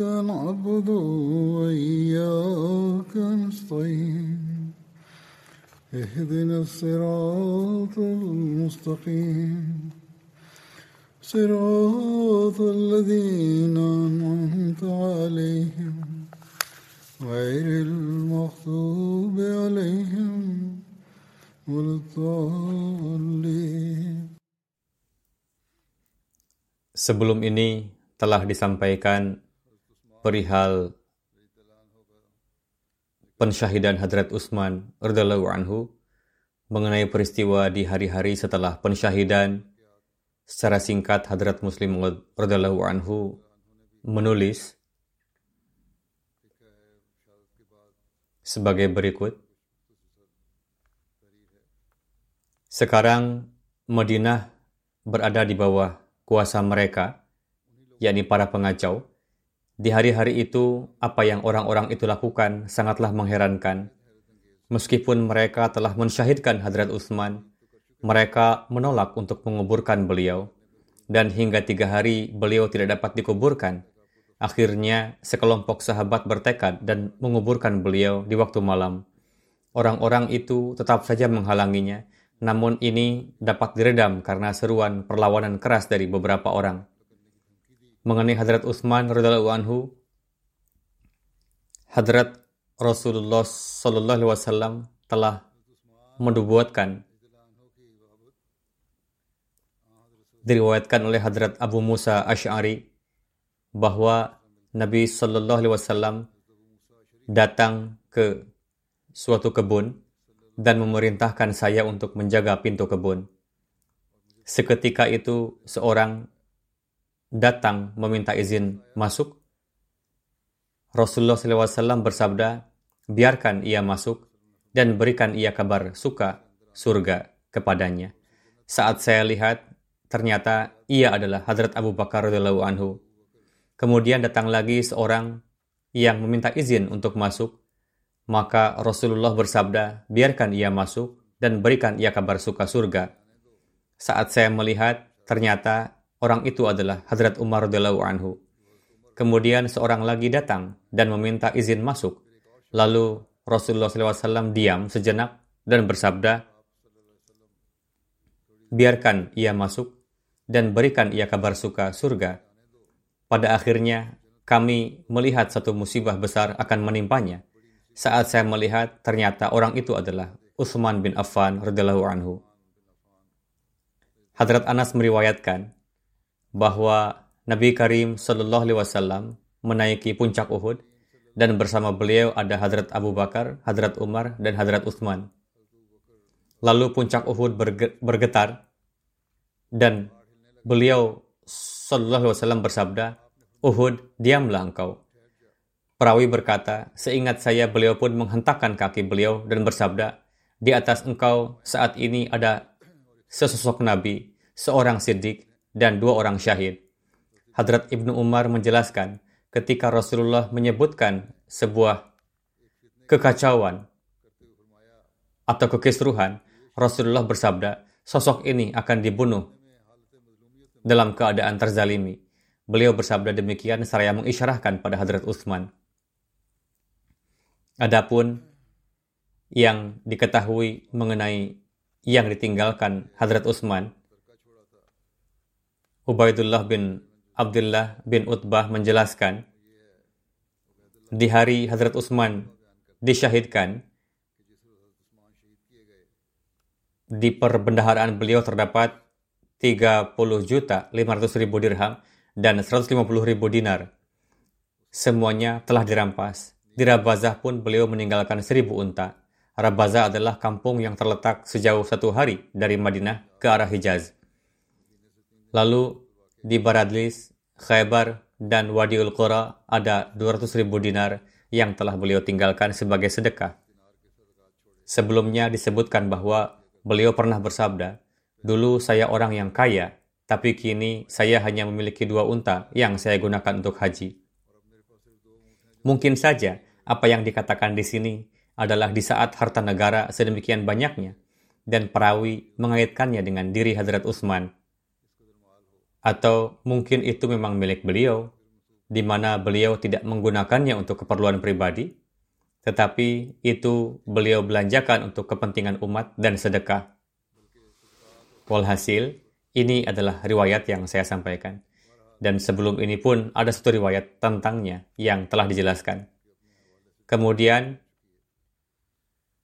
نعبد وإياك نستعين اهدنا الصراط المستقيم صراط الذين أنعمت عليهم غير المغضوب عليهم ولا الضالين Sebelum ini telah disampaikan perihal pensyahidan Hadrat Utsman radhiyallahu anhu mengenai peristiwa di hari-hari setelah pensyahidan secara singkat Hadrat Muslim radhiyallahu anhu menulis sebagai berikut Sekarang Madinah berada di bawah kuasa mereka, yakni para pengacau. Di hari-hari itu, apa yang orang-orang itu lakukan sangatlah mengherankan. Meskipun mereka telah mensyahidkan Hadrat Utsman, mereka menolak untuk menguburkan beliau. Dan hingga tiga hari beliau tidak dapat dikuburkan. Akhirnya, sekelompok sahabat bertekad dan menguburkan beliau di waktu malam. Orang-orang itu tetap saja menghalanginya, namun ini dapat diredam karena seruan perlawanan keras dari beberapa orang. Mengenai Hadrat Utsman radhiyallahu anhu, Hadrat Rasulullah sallallahu alaihi wasallam telah menubuatkan diriwayatkan oleh Hadrat Abu Musa Ash'ari bahwa Nabi sallallahu alaihi wasallam datang ke suatu kebun dan memerintahkan saya untuk menjaga pintu kebun. Seketika itu seorang datang meminta izin masuk. Rasulullah SAW bersabda, biarkan ia masuk dan berikan ia kabar suka surga kepadanya. Saat saya lihat, ternyata ia adalah Hadrat Abu Bakar radhiyallahu anhu. Kemudian datang lagi seorang yang meminta izin untuk masuk. Maka Rasulullah bersabda, biarkan ia masuk dan berikan ia kabar suka surga. Saat saya melihat, ternyata orang itu adalah Hadrat Umar radhiyallahu anhu. Kemudian seorang lagi datang dan meminta izin masuk. Lalu Rasulullah SAW diam sejenak dan bersabda, biarkan ia masuk dan berikan ia kabar suka surga. Pada akhirnya, kami melihat satu musibah besar akan menimpanya. Saat saya melihat, ternyata orang itu adalah Utsman bin Affan radhiyallahu anhu. Hadrat Anas meriwayatkan bahwa Nabi Karim Shallallahu alaihi wasallam menaiki puncak Uhud dan bersama beliau ada Hadrat Abu Bakar, Hadrat Umar, dan Hadrat Utsman. Lalu puncak Uhud bergetar dan beliau Sallallahu Alaihi Wasallam bersabda, Uhud, diamlah engkau. Perawi berkata, seingat saya beliau pun menghentakkan kaki beliau dan bersabda, di atas engkau saat ini ada sesosok nabi, seorang siddiq, dan dua orang syahid. Hadrat Ibnu Umar menjelaskan, ketika Rasulullah menyebutkan sebuah kekacauan atau kekisruhan, Rasulullah bersabda, sosok ini akan dibunuh dalam keadaan terzalimi. Beliau bersabda demikian seraya mengisyarahkan pada Hadrat Utsman. Adapun yang diketahui mengenai yang ditinggalkan Hadrat Utsman, Ubaidullah bin Abdullah bin Utbah menjelaskan, di hari Hadrat Utsman disyahidkan, di perbendaharaan beliau terdapat 30 juta 500 ribu dirham dan 150 ribu dinar. Semuanya telah dirampas. Di Rabazah pun beliau meninggalkan seribu unta. Rabazah adalah kampung yang terletak sejauh satu hari dari Madinah ke arah Hijaz. Lalu di Baradlis, Khaybar, dan Wadiul Qura ada 200 ribu dinar yang telah beliau tinggalkan sebagai sedekah. Sebelumnya disebutkan bahwa beliau pernah bersabda, Dulu saya orang yang kaya, tapi kini saya hanya memiliki dua unta yang saya gunakan untuk haji. Mungkin saja apa yang dikatakan di sini adalah di saat harta negara sedemikian banyaknya dan perawi mengaitkannya dengan diri Hadrat Utsman. Atau mungkin itu memang milik beliau, di mana beliau tidak menggunakannya untuk keperluan pribadi, tetapi itu beliau belanjakan untuk kepentingan umat dan sedekah. Walhasil, ini adalah riwayat yang saya sampaikan. Dan sebelum ini pun ada satu riwayat tentangnya yang telah dijelaskan. Kemudian,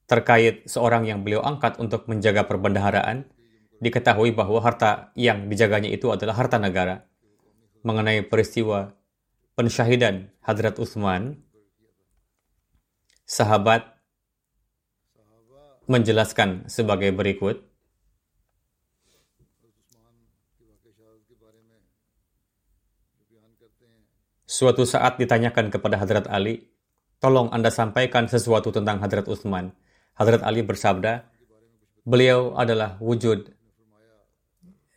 terkait seorang yang beliau angkat untuk menjaga perbendaharaan, diketahui bahwa harta yang dijaganya itu adalah harta negara. Mengenai peristiwa pensyahidan Hadrat Utsman, sahabat menjelaskan sebagai berikut, Suatu saat ditanyakan kepada Hadrat Ali, tolong Anda sampaikan sesuatu tentang Hadrat Utsman. Hadrat Ali bersabda, beliau adalah wujud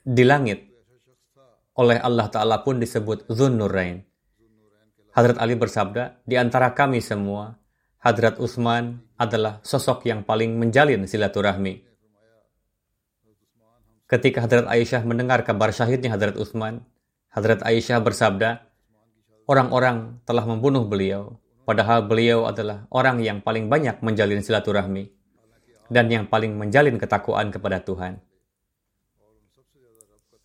di langit. Oleh Allah Ta'ala pun disebut Zun Nurain. Hadrat Ali bersabda, di antara kami semua, Hadrat Utsman adalah sosok yang paling menjalin silaturahmi. Ketika Hadrat Aisyah mendengar kabar syahidnya Hadrat Utsman, Hadrat Aisyah bersabda, orang-orang telah membunuh beliau, padahal beliau adalah orang yang paling banyak menjalin silaturahmi dan yang paling menjalin ketakwaan kepada Tuhan.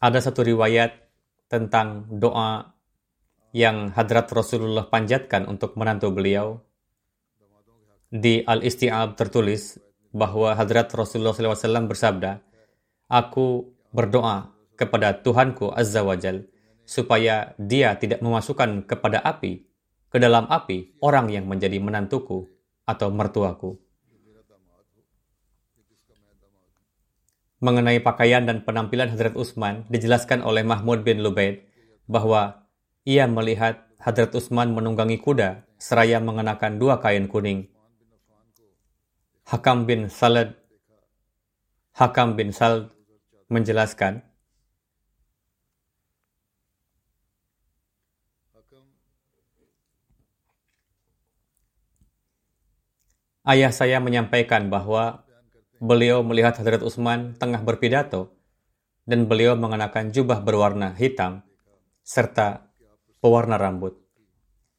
Ada satu riwayat tentang doa yang hadrat Rasulullah panjatkan untuk menantu beliau. Di Al-Isti'ab tertulis bahwa hadrat Rasulullah SAW bersabda, Aku berdoa kepada Tuhanku Azza wa Jal supaya dia tidak memasukkan kepada api, ke dalam api, orang yang menjadi menantuku atau mertuaku. Mengenai pakaian dan penampilan Hadrat Utsman, dijelaskan oleh Mahmud bin Lubaid bahwa ia melihat Hadrat Utsman menunggangi kuda seraya mengenakan dua kain kuning. Hakam bin Salad Hakam bin Sal menjelaskan, Ayah saya menyampaikan bahwa beliau melihat Hadrat Utsman tengah berpidato dan beliau mengenakan jubah berwarna hitam serta pewarna rambut.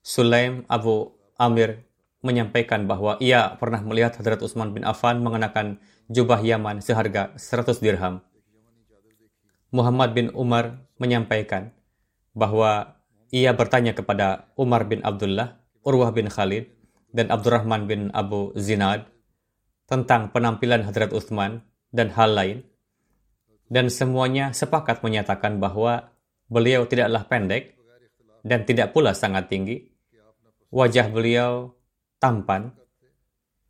Sulaim Abu Amir menyampaikan bahwa ia pernah melihat Hadrat Utsman bin Affan mengenakan jubah Yaman seharga 100 dirham. Muhammad bin Umar menyampaikan bahwa ia bertanya kepada Umar bin Abdullah, Urwah bin Khalid, dan Abdurrahman bin Abu Zinad tentang penampilan Hadrat Uthman dan hal lain, dan semuanya sepakat menyatakan bahwa beliau tidaklah pendek dan tidak pula sangat tinggi. Wajah beliau tampan,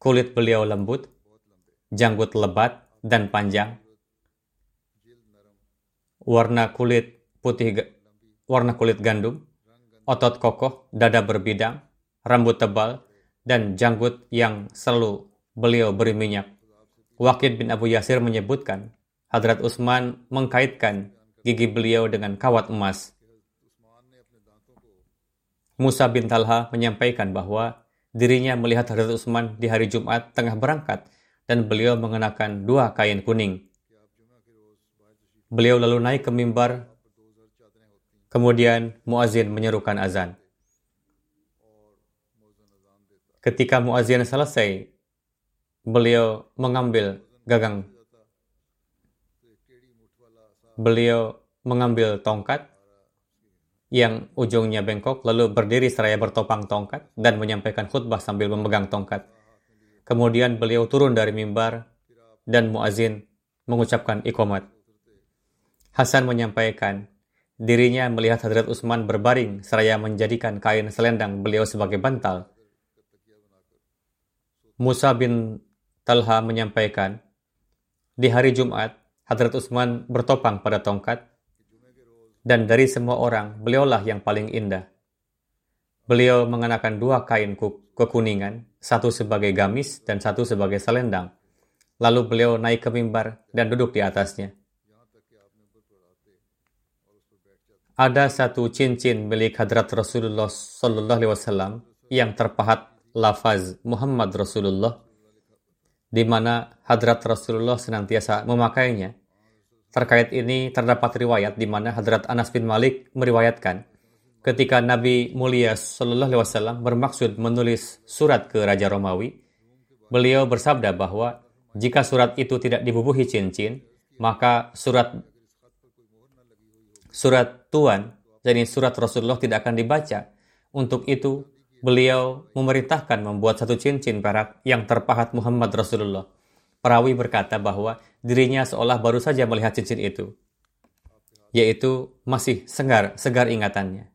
kulit beliau lembut, janggut lebat dan panjang, warna kulit putih warna kulit gandum, otot kokoh, dada berbidang, rambut tebal, dan janggut yang selalu beliau beri minyak. Wakid bin Abu Yasir menyebutkan, Hadrat Utsman mengkaitkan gigi beliau dengan kawat emas. Musa bin Talha menyampaikan bahwa dirinya melihat Hadrat Utsman di hari Jumat tengah berangkat dan beliau mengenakan dua kain kuning. Beliau lalu naik ke mimbar, kemudian muazin menyerukan azan. Ketika muazin selesai, beliau mengambil gagang. Beliau mengambil tongkat yang ujungnya bengkok, lalu berdiri seraya bertopang tongkat dan menyampaikan khutbah sambil memegang tongkat. Kemudian beliau turun dari mimbar dan muazin mengucapkan ikomat. Hasan menyampaikan, dirinya melihat Hadrat Utsman berbaring seraya menjadikan kain selendang beliau sebagai bantal. Musa bin Talha menyampaikan, di hari Jumat, Hadrat Utsman bertopang pada tongkat, dan dari semua orang, beliaulah yang paling indah. Beliau mengenakan dua kain kekuningan, satu sebagai gamis dan satu sebagai selendang. Lalu beliau naik ke mimbar dan duduk di atasnya. Ada satu cincin milik Hadrat Rasulullah Sallallahu Wasallam yang terpahat lafaz Muhammad Rasulullah, di mana Hadrat Rasulullah senantiasa memakainya. Terkait ini terdapat riwayat di mana Hadrat Anas bin Malik meriwayatkan ketika Nabi mulia Sallallahu Alaihi Wasallam bermaksud menulis surat ke Raja Romawi, beliau bersabda bahwa jika surat itu tidak dibubuhi cincin, maka surat surat Tuhan, jadi surat Rasulullah tidak akan dibaca. Untuk itu, beliau memerintahkan membuat satu cincin perak yang terpahat Muhammad Rasulullah. Perawi berkata bahwa dirinya seolah baru saja melihat cincin itu, yaitu masih segar, segar ingatannya.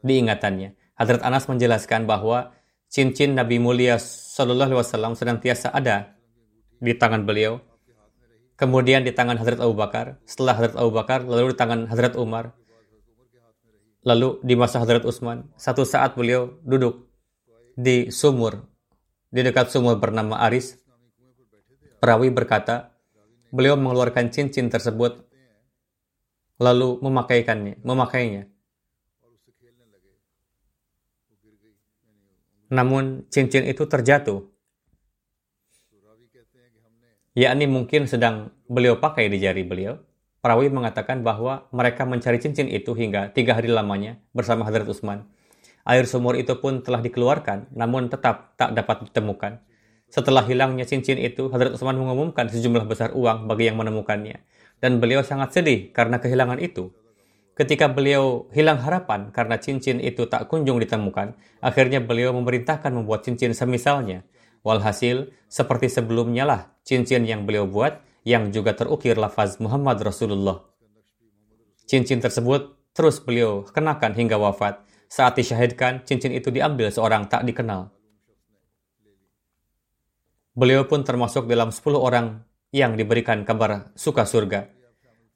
Di ingatannya, Hadrat Anas menjelaskan bahwa cincin Nabi mulia Shallallahu Alaihi Wasallam senantiasa ada di tangan beliau kemudian di tangan Hadrat Abu Bakar, setelah Hadrat Abu Bakar, lalu di tangan Hadrat Umar, lalu di masa Hadrat Utsman. Satu saat beliau duduk di sumur, di dekat sumur bernama Aris. Perawi berkata, beliau mengeluarkan cincin tersebut, lalu memakaikannya, memakainya. Namun cincin itu terjatuh yakni mungkin sedang beliau pakai di jari beliau. Perawi mengatakan bahwa mereka mencari cincin itu hingga tiga hari lamanya bersama Hadrat Utsman. Air sumur itu pun telah dikeluarkan, namun tetap tak dapat ditemukan. Setelah hilangnya cincin itu, Hadrat Utsman mengumumkan sejumlah besar uang bagi yang menemukannya. Dan beliau sangat sedih karena kehilangan itu. Ketika beliau hilang harapan karena cincin itu tak kunjung ditemukan, akhirnya beliau memerintahkan membuat cincin semisalnya Walhasil, seperti sebelumnya lah cincin yang beliau buat yang juga terukir lafaz Muhammad Rasulullah. Cincin tersebut terus beliau kenakan hingga wafat. Saat disyahidkan, cincin itu diambil seorang tak dikenal. Beliau pun termasuk dalam 10 orang yang diberikan kabar suka surga.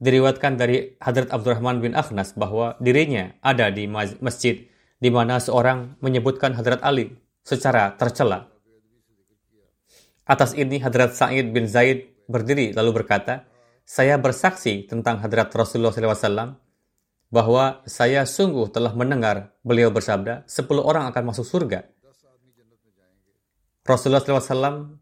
Diriwatkan dari Hadrat Abdurrahman bin Akhnas bahwa dirinya ada di masjid di mana seorang menyebutkan Hadrat Ali secara tercela. Atas ini Hadrat Sa'id bin Zaid berdiri lalu berkata, saya bersaksi tentang Hadrat Rasulullah SAW bahwa saya sungguh telah mendengar beliau bersabda, 10 orang akan masuk surga. Rasulullah SAW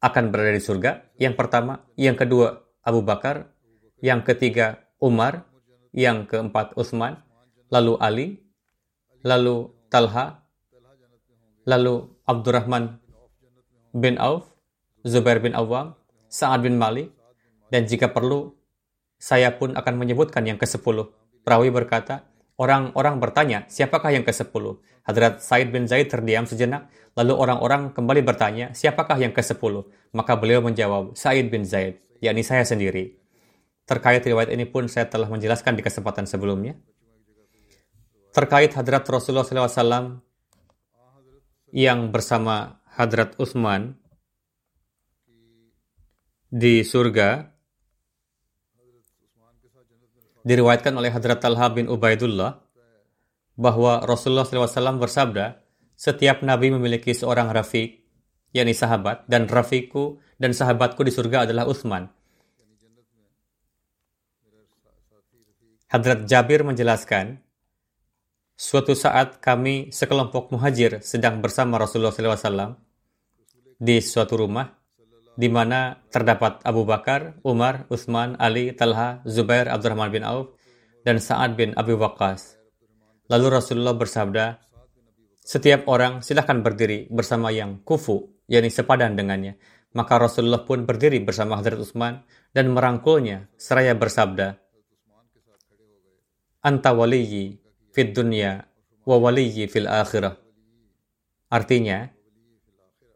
akan berada di surga. Yang pertama, yang kedua Abu Bakar, yang ketiga Umar, yang keempat Utsman, lalu Ali, lalu Talha, lalu Abdurrahman bin Auf, Zubair bin Awam, Sa'ad bin Malik, dan jika perlu, saya pun akan menyebutkan yang ke-10. Perawi berkata, orang-orang bertanya, siapakah yang ke-10? Hadrat Said bin Zaid terdiam sejenak, lalu orang-orang kembali bertanya, siapakah yang ke-10? Maka beliau menjawab, Said bin Zaid, yakni saya sendiri. Terkait riwayat ini pun saya telah menjelaskan di kesempatan sebelumnya. Terkait Hadrat Rasulullah SAW yang bersama Hadrat Utsman di surga diriwayatkan oleh Hadrat Talha bin Ubaidullah bahwa Rasulullah SAW bersabda, setiap nabi memiliki seorang rafiq, yakni sahabat, dan rafiqku dan sahabatku di surga adalah Utsman. Hadrat Jabir menjelaskan, suatu saat kami sekelompok muhajir sedang bersama Rasulullah SAW di suatu rumah di mana terdapat Abu Bakar, Umar, Utsman, Ali, Talha, Zubair, Abdurrahman bin Auf, dan Sa'ad bin Abi Waqqas. Lalu Rasulullah bersabda, setiap orang silahkan berdiri bersama yang kufu, yakni sepadan dengannya. Maka Rasulullah pun berdiri bersama Hadrat Utsman dan merangkulnya seraya bersabda, Anta waliyi fid dunya wa waliyyi fil akhirah. Artinya,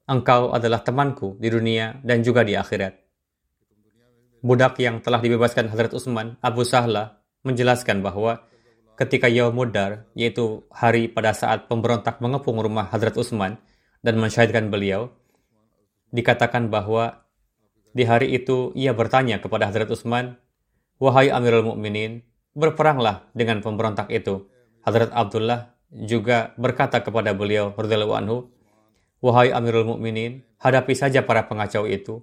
engkau adalah temanku di dunia dan juga di akhirat. budak yang telah dibebaskan Hadrat Utsman, Abu Sahla, menjelaskan bahwa ketika Yaumudar, yaitu hari pada saat pemberontak mengepung rumah Hadrat Utsman dan mensyahidkan beliau, dikatakan bahwa di hari itu ia bertanya kepada Hadrat Utsman, "Wahai Amirul Mukminin, berperanglah dengan pemberontak itu." Hadrat Abdullah juga berkata kepada beliau radhiyallahu "Wahai Amirul Mukminin, hadapi saja para pengacau itu."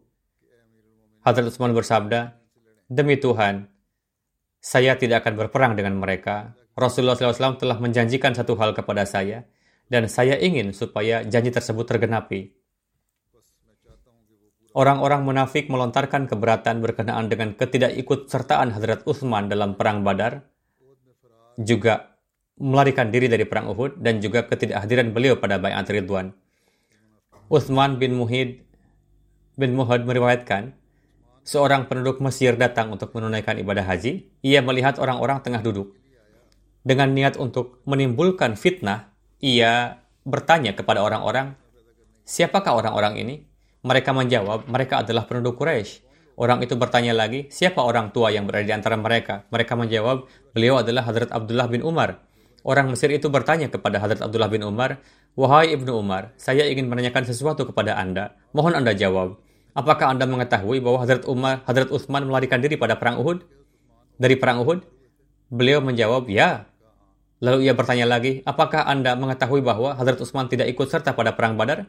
Hadrat Utsman bersabda, "Demi Tuhan, saya tidak akan berperang dengan mereka. Rasulullah SAW telah menjanjikan satu hal kepada saya, dan saya ingin supaya janji tersebut tergenapi. Orang-orang munafik melontarkan keberatan berkenaan dengan ketidakikut sertaan Hadrat Uthman dalam perang Badar, juga melarikan diri dari perang Uhud dan juga ketidakhadiran beliau pada Bayat Ridwan. Uthman bin Muhid bin Muhad meriwayatkan, seorang penduduk Mesir datang untuk menunaikan ibadah haji. Ia melihat orang-orang tengah duduk. Dengan niat untuk menimbulkan fitnah, ia bertanya kepada orang-orang, siapakah orang-orang ini? Mereka menjawab, mereka adalah penduduk Quraisy. Orang itu bertanya lagi, siapa orang tua yang berada di antara mereka? Mereka menjawab, beliau adalah Hadrat Abdullah bin Umar. Orang Mesir itu bertanya kepada Hadrat Abdullah bin Umar, Wahai Ibnu Umar, saya ingin menanyakan sesuatu kepada Anda. Mohon Anda jawab. Apakah Anda mengetahui bahwa Hadrat Umar, Hadrat Utsman melarikan diri pada perang Uhud? Dari perang Uhud? Beliau menjawab, ya. Lalu ia bertanya lagi, apakah Anda mengetahui bahwa Hadrat Utsman tidak ikut serta pada perang Badar?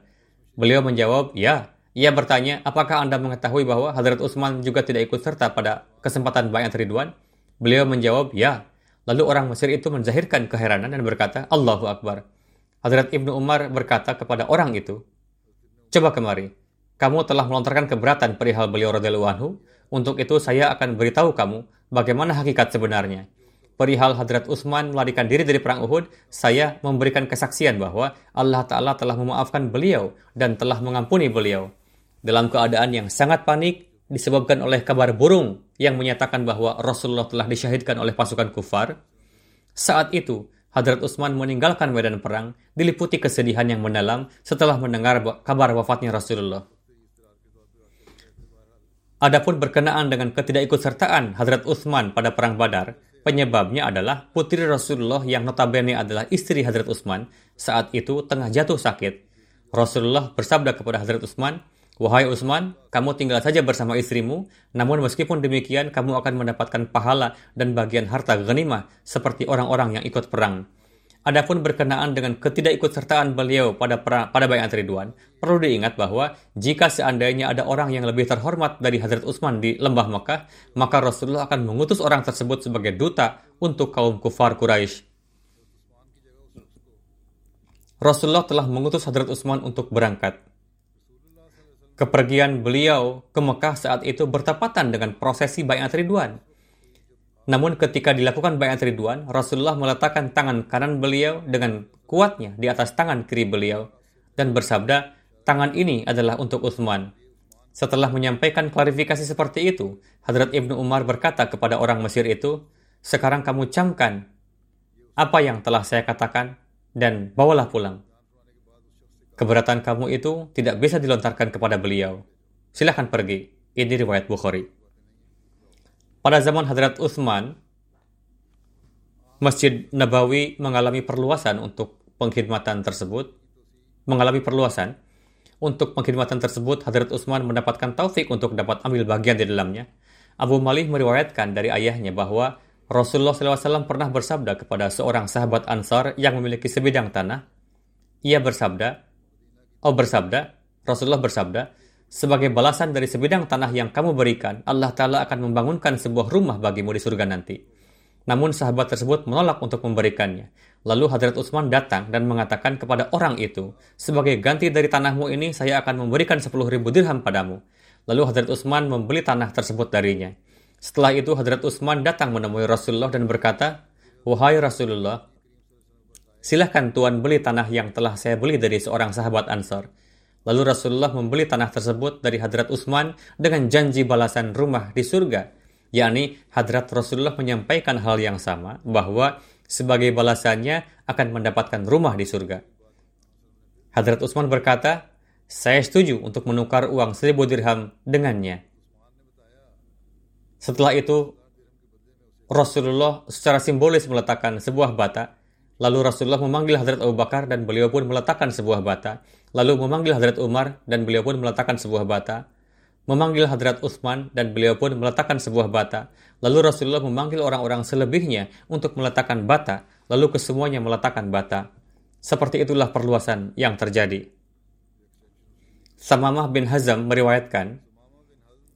Beliau menjawab, ya. Ia bertanya, apakah Anda mengetahui bahwa Hadrat Utsman juga tidak ikut serta pada kesempatan Bayat Ridwan? Beliau menjawab, ya. Lalu orang Mesir itu menzahirkan keheranan dan berkata, Allahu Akbar. Hadrat Ibnu Umar berkata kepada orang itu, Coba kemari, kamu telah melontarkan keberatan perihal beliau radhiyallahu anhu. Untuk itu saya akan beritahu kamu bagaimana hakikat sebenarnya perihal Hadrat Utsman melarikan diri dari perang Uhud, saya memberikan kesaksian bahwa Allah Ta'ala telah memaafkan beliau dan telah mengampuni beliau dalam keadaan yang sangat panik disebabkan oleh kabar burung yang menyatakan bahwa Rasulullah telah disyahidkan oleh pasukan kufar. Saat itu, Hadrat Utsman meninggalkan medan perang diliputi kesedihan yang mendalam setelah mendengar kabar wafatnya Rasulullah. Adapun berkenaan dengan ketidakikutsertaan Hadrat Utsman pada perang Badar, penyebabnya adalah putri Rasulullah yang notabene adalah istri Hadrat Utsman saat itu tengah jatuh sakit. Rasulullah bersabda kepada Hadrat Utsman, Wahai Utsman, kamu tinggal saja bersama istrimu, namun meskipun demikian kamu akan mendapatkan pahala dan bagian harta ghanimah seperti orang-orang yang ikut perang. Adapun berkenaan dengan ketidakikutsertaan beliau pada perang, pada Bayat Ridwan, perlu diingat bahwa jika seandainya ada orang yang lebih terhormat dari Hadrat Utsman di lembah Mekah, maka Rasulullah akan mengutus orang tersebut sebagai duta untuk kaum kufar Quraisy. Rasulullah telah mengutus Hadrat Utsman untuk berangkat. Kepergian beliau ke Mekah saat itu bertepatan dengan prosesi Bayat Ridwan. Namun ketika dilakukan Bayat Ridwan, Rasulullah meletakkan tangan kanan beliau dengan kuatnya di atas tangan kiri beliau dan bersabda, tangan ini adalah untuk Utsman. Setelah menyampaikan klarifikasi seperti itu, Hadrat Ibnu Umar berkata kepada orang Mesir itu, sekarang kamu camkan apa yang telah saya katakan dan bawalah pulang. Keberatan kamu itu tidak bisa dilontarkan kepada beliau. Silahkan pergi. Ini riwayat Bukhari. Pada zaman Hadrat Utsman, Masjid Nabawi mengalami perluasan untuk pengkhidmatan tersebut. Mengalami perluasan. Untuk pengkhidmatan tersebut, Hadrat Utsman mendapatkan taufik untuk dapat ambil bagian di dalamnya. Abu Malih meriwayatkan dari ayahnya bahwa Rasulullah SAW pernah bersabda kepada seorang sahabat Ansar yang memiliki sebidang tanah. Ia bersabda, Oh bersabda, Rasulullah bersabda, sebagai balasan dari sebidang tanah yang kamu berikan, Allah Ta'ala akan membangunkan sebuah rumah bagimu di surga nanti. Namun sahabat tersebut menolak untuk memberikannya. Lalu Hadrat Utsman datang dan mengatakan kepada orang itu, sebagai ganti dari tanahmu ini, saya akan memberikan 10 ribu dirham padamu. Lalu Hadrat Utsman membeli tanah tersebut darinya. Setelah itu Hadrat Utsman datang menemui Rasulullah dan berkata, Wahai Rasulullah, silahkan Tuan beli tanah yang telah saya beli dari seorang sahabat Ansar. Lalu Rasulullah membeli tanah tersebut dari Hadrat Utsman dengan janji balasan rumah di surga, yakni Hadrat Rasulullah menyampaikan hal yang sama bahwa sebagai balasannya akan mendapatkan rumah di surga. Hadrat Utsman berkata, saya setuju untuk menukar uang seribu dirham dengannya. Setelah itu, Rasulullah secara simbolis meletakkan sebuah bata. Lalu Rasulullah memanggil Hadrat Abu Bakar dan beliau pun meletakkan sebuah bata. Lalu memanggil Hadrat Umar dan beliau pun meletakkan sebuah bata. Memanggil Hadrat Utsman dan beliau pun meletakkan sebuah bata. Lalu Rasulullah memanggil orang-orang selebihnya untuk meletakkan bata. Lalu kesemuanya meletakkan bata. Seperti itulah perluasan yang terjadi. Samamah bin Hazam meriwayatkan,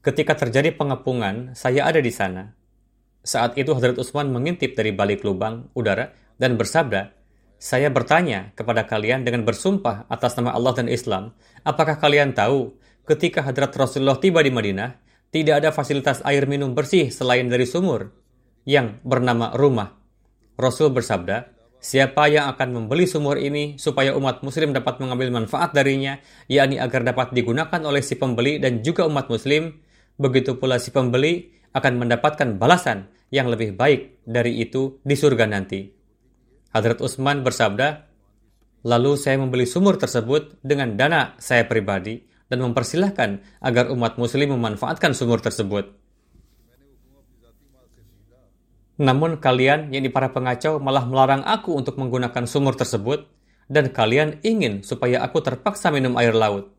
ketika terjadi pengepungan, saya ada di sana. Saat itu Hadrat Utsman mengintip dari balik lubang udara dan bersabda, saya bertanya kepada kalian dengan bersumpah atas nama Allah dan Islam, apakah kalian tahu ketika Hadrat Rasulullah tiba di Madinah, tidak ada fasilitas air minum bersih selain dari sumur yang bernama rumah. Rasul bersabda, Siapa yang akan membeli sumur ini supaya umat muslim dapat mengambil manfaat darinya, yakni agar dapat digunakan oleh si pembeli dan juga umat muslim, begitu pula si pembeli akan mendapatkan balasan yang lebih baik dari itu di surga nanti. Hadrat Utsman bersabda, Lalu saya membeli sumur tersebut dengan dana saya pribadi dan mempersilahkan agar umat muslim memanfaatkan sumur tersebut. Namun kalian, yakni para pengacau, malah melarang aku untuk menggunakan sumur tersebut, dan kalian ingin supaya aku terpaksa minum air laut.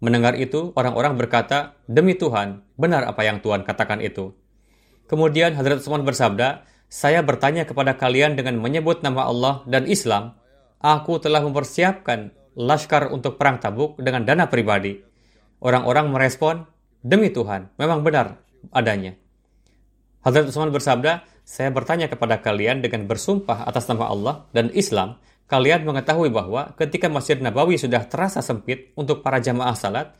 Mendengar itu, orang-orang berkata, Demi Tuhan, benar apa yang Tuhan katakan itu. Kemudian Hadrat Utsman bersabda, Saya bertanya kepada kalian dengan menyebut nama Allah dan Islam, Aku telah mempersiapkan laskar untuk perang tabuk dengan dana pribadi. Orang-orang merespon, Demi Tuhan, memang benar adanya. Hadrat Utsman bersabda, saya bertanya kepada kalian dengan bersumpah atas nama Allah dan Islam, kalian mengetahui bahwa ketika Masjid Nabawi sudah terasa sempit untuk para jamaah salat,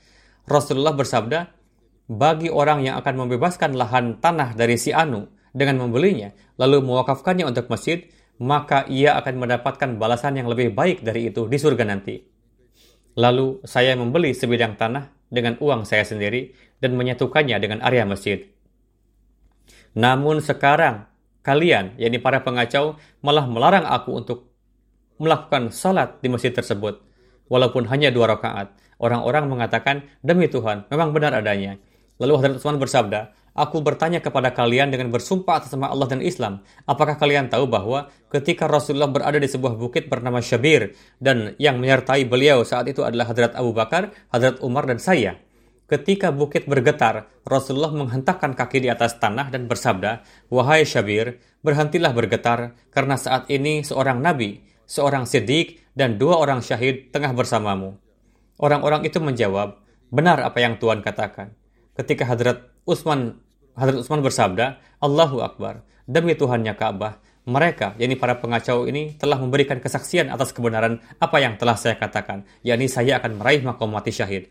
Rasulullah bersabda, bagi orang yang akan membebaskan lahan tanah dari si Anu dengan membelinya, lalu mewakafkannya untuk masjid, maka ia akan mendapatkan balasan yang lebih baik dari itu di surga nanti. Lalu saya membeli sebidang tanah dengan uang saya sendiri dan menyatukannya dengan area masjid. Namun sekarang kalian, yakni para pengacau, malah melarang aku untuk melakukan salat di masjid tersebut, walaupun hanya dua rakaat. Orang-orang mengatakan, demi Tuhan, memang benar adanya. Lalu Hadrat Utsman bersabda, Aku bertanya kepada kalian dengan bersumpah atas nama Allah dan Islam, apakah kalian tahu bahwa ketika Rasulullah berada di sebuah bukit bernama Syabir dan yang menyertai beliau saat itu adalah Hadrat Abu Bakar, Hadrat Umar dan saya. Ketika bukit bergetar, Rasulullah menghentakkan kaki di atas tanah dan bersabda, Wahai Syabir, berhentilah bergetar, karena saat ini seorang nabi, seorang siddiq, dan dua orang syahid tengah bersamamu. Orang-orang itu menjawab, benar apa yang Tuhan katakan. Ketika Hadrat Utsman Hadrat Utsman bersabda, Allahu Akbar, demi Tuhannya Ka'bah, mereka, yakni para pengacau ini, telah memberikan kesaksian atas kebenaran apa yang telah saya katakan, yakni saya akan meraih makom mati syahid.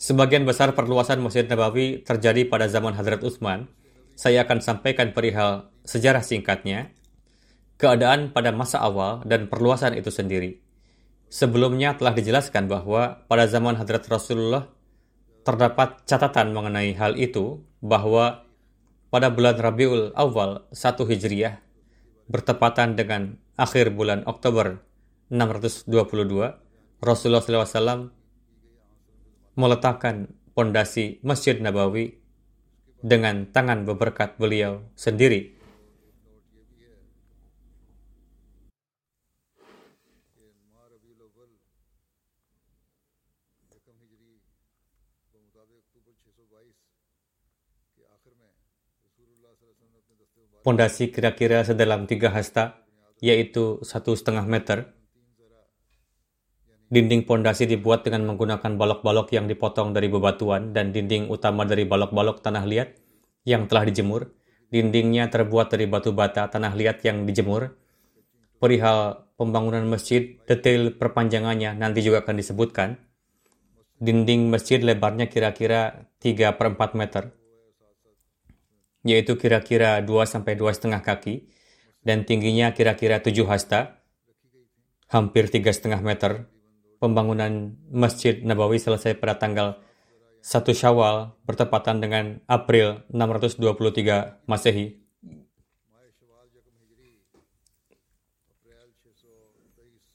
Sebagian besar perluasan Masjid Nabawi terjadi pada zaman Hadrat Utsman. Saya akan sampaikan perihal sejarah singkatnya, keadaan pada masa awal dan perluasan itu sendiri. Sebelumnya telah dijelaskan bahwa pada zaman Hadrat Rasulullah terdapat catatan mengenai hal itu bahwa pada bulan Rabiul Awal 1 Hijriah bertepatan dengan akhir bulan Oktober 622 Rasulullah SAW meletakkan pondasi Masjid Nabawi dengan tangan beberkat beliau sendiri. Pondasi kira-kira sedalam tiga hasta, yaitu satu setengah meter, Dinding pondasi dibuat dengan menggunakan balok-balok yang dipotong dari bebatuan dan dinding utama dari balok-balok tanah liat yang telah dijemur. Dindingnya terbuat dari batu bata tanah liat yang dijemur. Perihal pembangunan masjid, detail perpanjangannya nanti juga akan disebutkan. Dinding masjid lebarnya kira-kira 3 per 4 meter, yaitu kira-kira 2 sampai 2,5 kaki, dan tingginya kira-kira 7 hasta, hampir 3,5 meter, pembangunan Masjid Nabawi selesai pada tanggal 1 Syawal bertepatan dengan April 623 Masehi.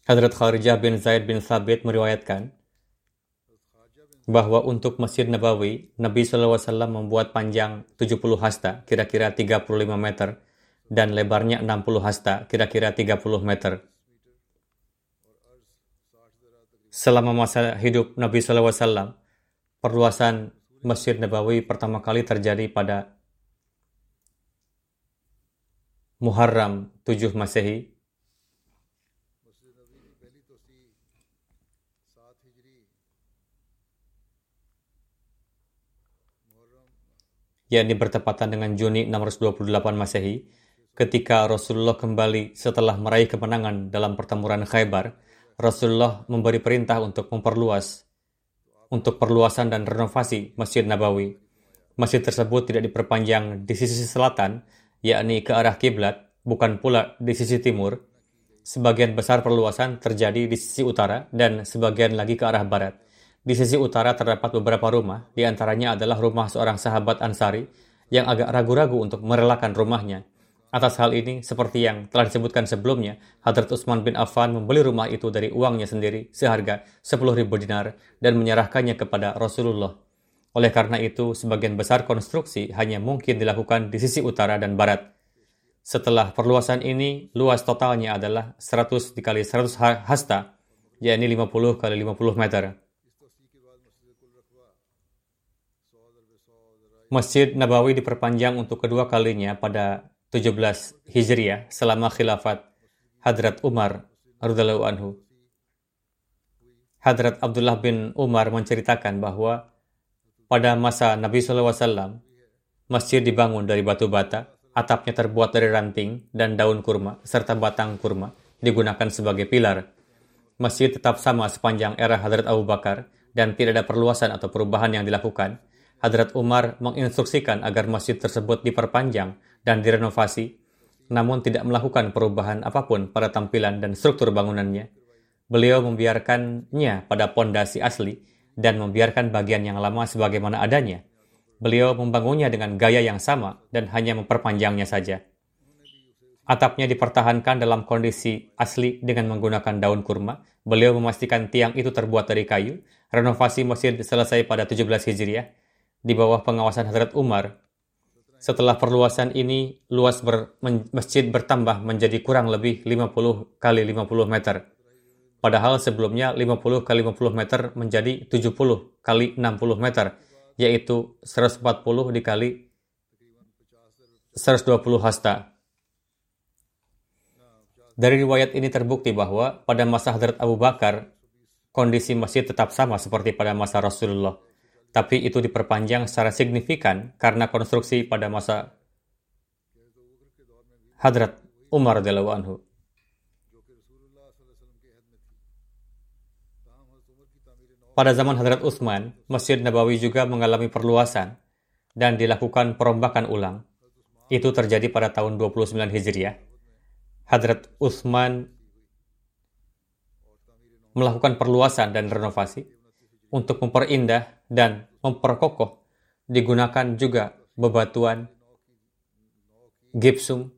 Hadrat Kharijah bin Zaid bin Sabit meriwayatkan, bahwa untuk Masjid Nabawi, Nabi SAW membuat panjang 70 hasta, kira-kira 35 meter, dan lebarnya 60 hasta, kira-kira 30 meter. Selama masa hidup Nabi SAW, perluasan Masjid Nabawi pertama kali terjadi pada Muharram 7 Masehi yakni bertepatan dengan Juni 628 Masehi, ketika Rasulullah kembali setelah meraih kemenangan dalam pertempuran Khaybar, Rasulullah memberi perintah untuk memperluas untuk perluasan dan renovasi Masjid Nabawi. Masjid tersebut tidak diperpanjang di sisi selatan, yakni ke arah kiblat, bukan pula di sisi timur. Sebagian besar perluasan terjadi di sisi utara dan sebagian lagi ke arah barat. Di sisi utara terdapat beberapa rumah, di antaranya adalah rumah seorang sahabat Ansari yang agak ragu-ragu untuk merelakan rumahnya. Atas hal ini, seperti yang telah disebutkan sebelumnya, Hadrat Utsman bin Affan membeli rumah itu dari uangnya sendiri seharga 10.000 dinar dan menyerahkannya kepada Rasulullah. Oleh karena itu, sebagian besar konstruksi hanya mungkin dilakukan di sisi utara dan barat. Setelah perluasan ini, luas totalnya adalah 100 dikali 100 hasta, yakni 50 kali 50 meter. Masjid Nabawi diperpanjang untuk kedua kalinya pada 17 Hijriah selama khilafat Hadrat Umar radhiyallahu anhu. Hadrat Abdullah bin Umar menceritakan bahwa pada masa Nabi SAW, masjid dibangun dari batu bata, atapnya terbuat dari ranting dan daun kurma, serta batang kurma, digunakan sebagai pilar. Masjid tetap sama sepanjang era Hadrat Abu Bakar dan tidak ada perluasan atau perubahan yang dilakukan, Hadrat Umar menginstruksikan agar masjid tersebut diperpanjang dan direnovasi, namun tidak melakukan perubahan apa pun pada tampilan dan struktur bangunannya. Beliau membiarkannya pada pondasi asli dan membiarkan bagian yang lama sebagaimana adanya. Beliau membangunnya dengan gaya yang sama dan hanya memperpanjangnya saja. Atapnya dipertahankan dalam kondisi asli dengan menggunakan daun kurma. Beliau memastikan tiang itu terbuat dari kayu. Renovasi masjid selesai pada 17 Hijriah di bawah pengawasan Hadrat Umar. Setelah perluasan ini, luas ber, masjid bertambah menjadi kurang lebih 50 kali 50 meter. Padahal sebelumnya 50 kali 50 meter menjadi 70 kali 60 meter, yaitu 140 dikali 120 hasta. Dari riwayat ini terbukti bahwa pada masa Hadrat Abu Bakar, kondisi masjid tetap sama seperti pada masa Rasulullah tapi itu diperpanjang secara signifikan karena konstruksi pada masa Hadrat Umar radhiyallahu anhu. Pada zaman Hadrat Utsman, Masjid Nabawi juga mengalami perluasan dan dilakukan perombakan ulang. Itu terjadi pada tahun 29 Hijriah. Hadrat Utsman melakukan perluasan dan renovasi untuk memperindah dan memperkokoh digunakan juga bebatuan, gipsum,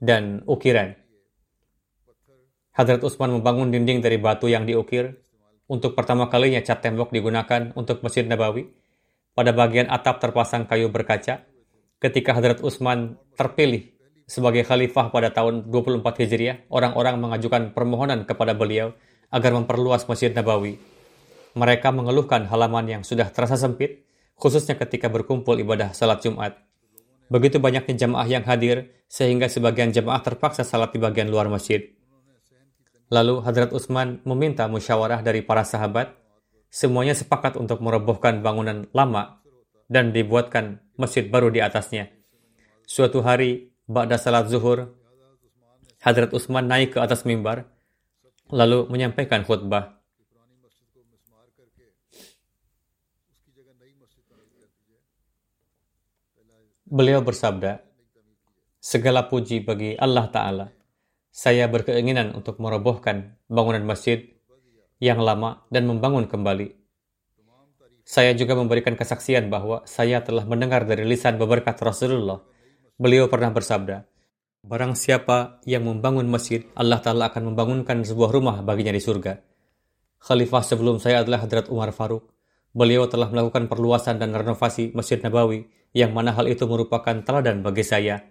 dan ukiran. Hadrat Utsman membangun dinding dari batu yang diukir. Untuk pertama kalinya cat tembok digunakan untuk Masjid Nabawi. Pada bagian atap terpasang kayu berkaca. Ketika Hadrat Utsman terpilih sebagai khalifah pada tahun 24 Hijriah, orang-orang mengajukan permohonan kepada beliau agar memperluas Masjid Nabawi mereka mengeluhkan halaman yang sudah terasa sempit, khususnya ketika berkumpul ibadah salat Jumat. Begitu banyaknya jamaah yang hadir, sehingga sebagian jamaah terpaksa salat di bagian luar masjid. Lalu Hadrat Utsman meminta musyawarah dari para sahabat. Semuanya sepakat untuk merobohkan bangunan lama dan dibuatkan masjid baru di atasnya. Suatu hari, Ba'da salat zuhur, Hadrat Utsman naik ke atas mimbar, lalu menyampaikan khutbah. Beliau bersabda, Segala puji bagi Allah Ta'ala. Saya berkeinginan untuk merobohkan bangunan masjid yang lama dan membangun kembali. Saya juga memberikan kesaksian bahwa saya telah mendengar dari lisan beberkat Rasulullah. Beliau pernah bersabda, Barang siapa yang membangun masjid, Allah Ta'ala akan membangunkan sebuah rumah baginya di surga. Khalifah sebelum saya adalah Hadrat Umar Faruk. Beliau telah melakukan perluasan dan renovasi Masjid Nabawi, yang mana hal itu merupakan teladan bagi saya.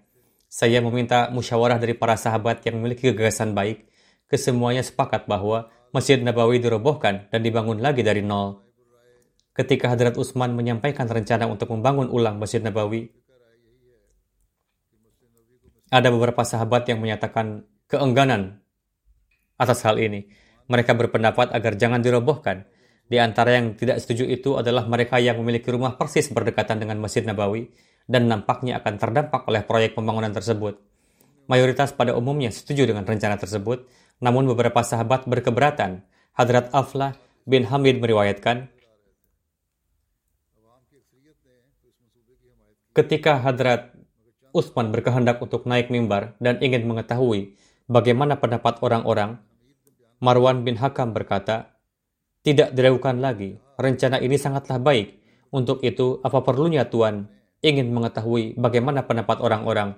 Saya meminta musyawarah dari para sahabat yang memiliki gagasan baik. Kesemuanya sepakat bahwa Masjid Nabawi dirobohkan dan dibangun lagi dari nol. Ketika Hadrat Utsman menyampaikan rencana untuk membangun ulang Masjid Nabawi, ada beberapa sahabat yang menyatakan keengganan atas hal ini. Mereka berpendapat agar jangan dirobohkan. Di antara yang tidak setuju itu adalah mereka yang memiliki rumah persis berdekatan dengan Masjid Nabawi dan nampaknya akan terdampak oleh proyek pembangunan tersebut. Mayoritas pada umumnya setuju dengan rencana tersebut, namun beberapa sahabat berkeberatan. Hadrat Aflah bin Hamid meriwayatkan, ketika Hadrat Utsman berkehendak untuk naik mimbar dan ingin mengetahui bagaimana pendapat orang-orang, Marwan bin Hakam berkata, tidak diragukan lagi, rencana ini sangatlah baik. Untuk itu, apa perlunya Tuan ingin mengetahui bagaimana pendapat orang-orang?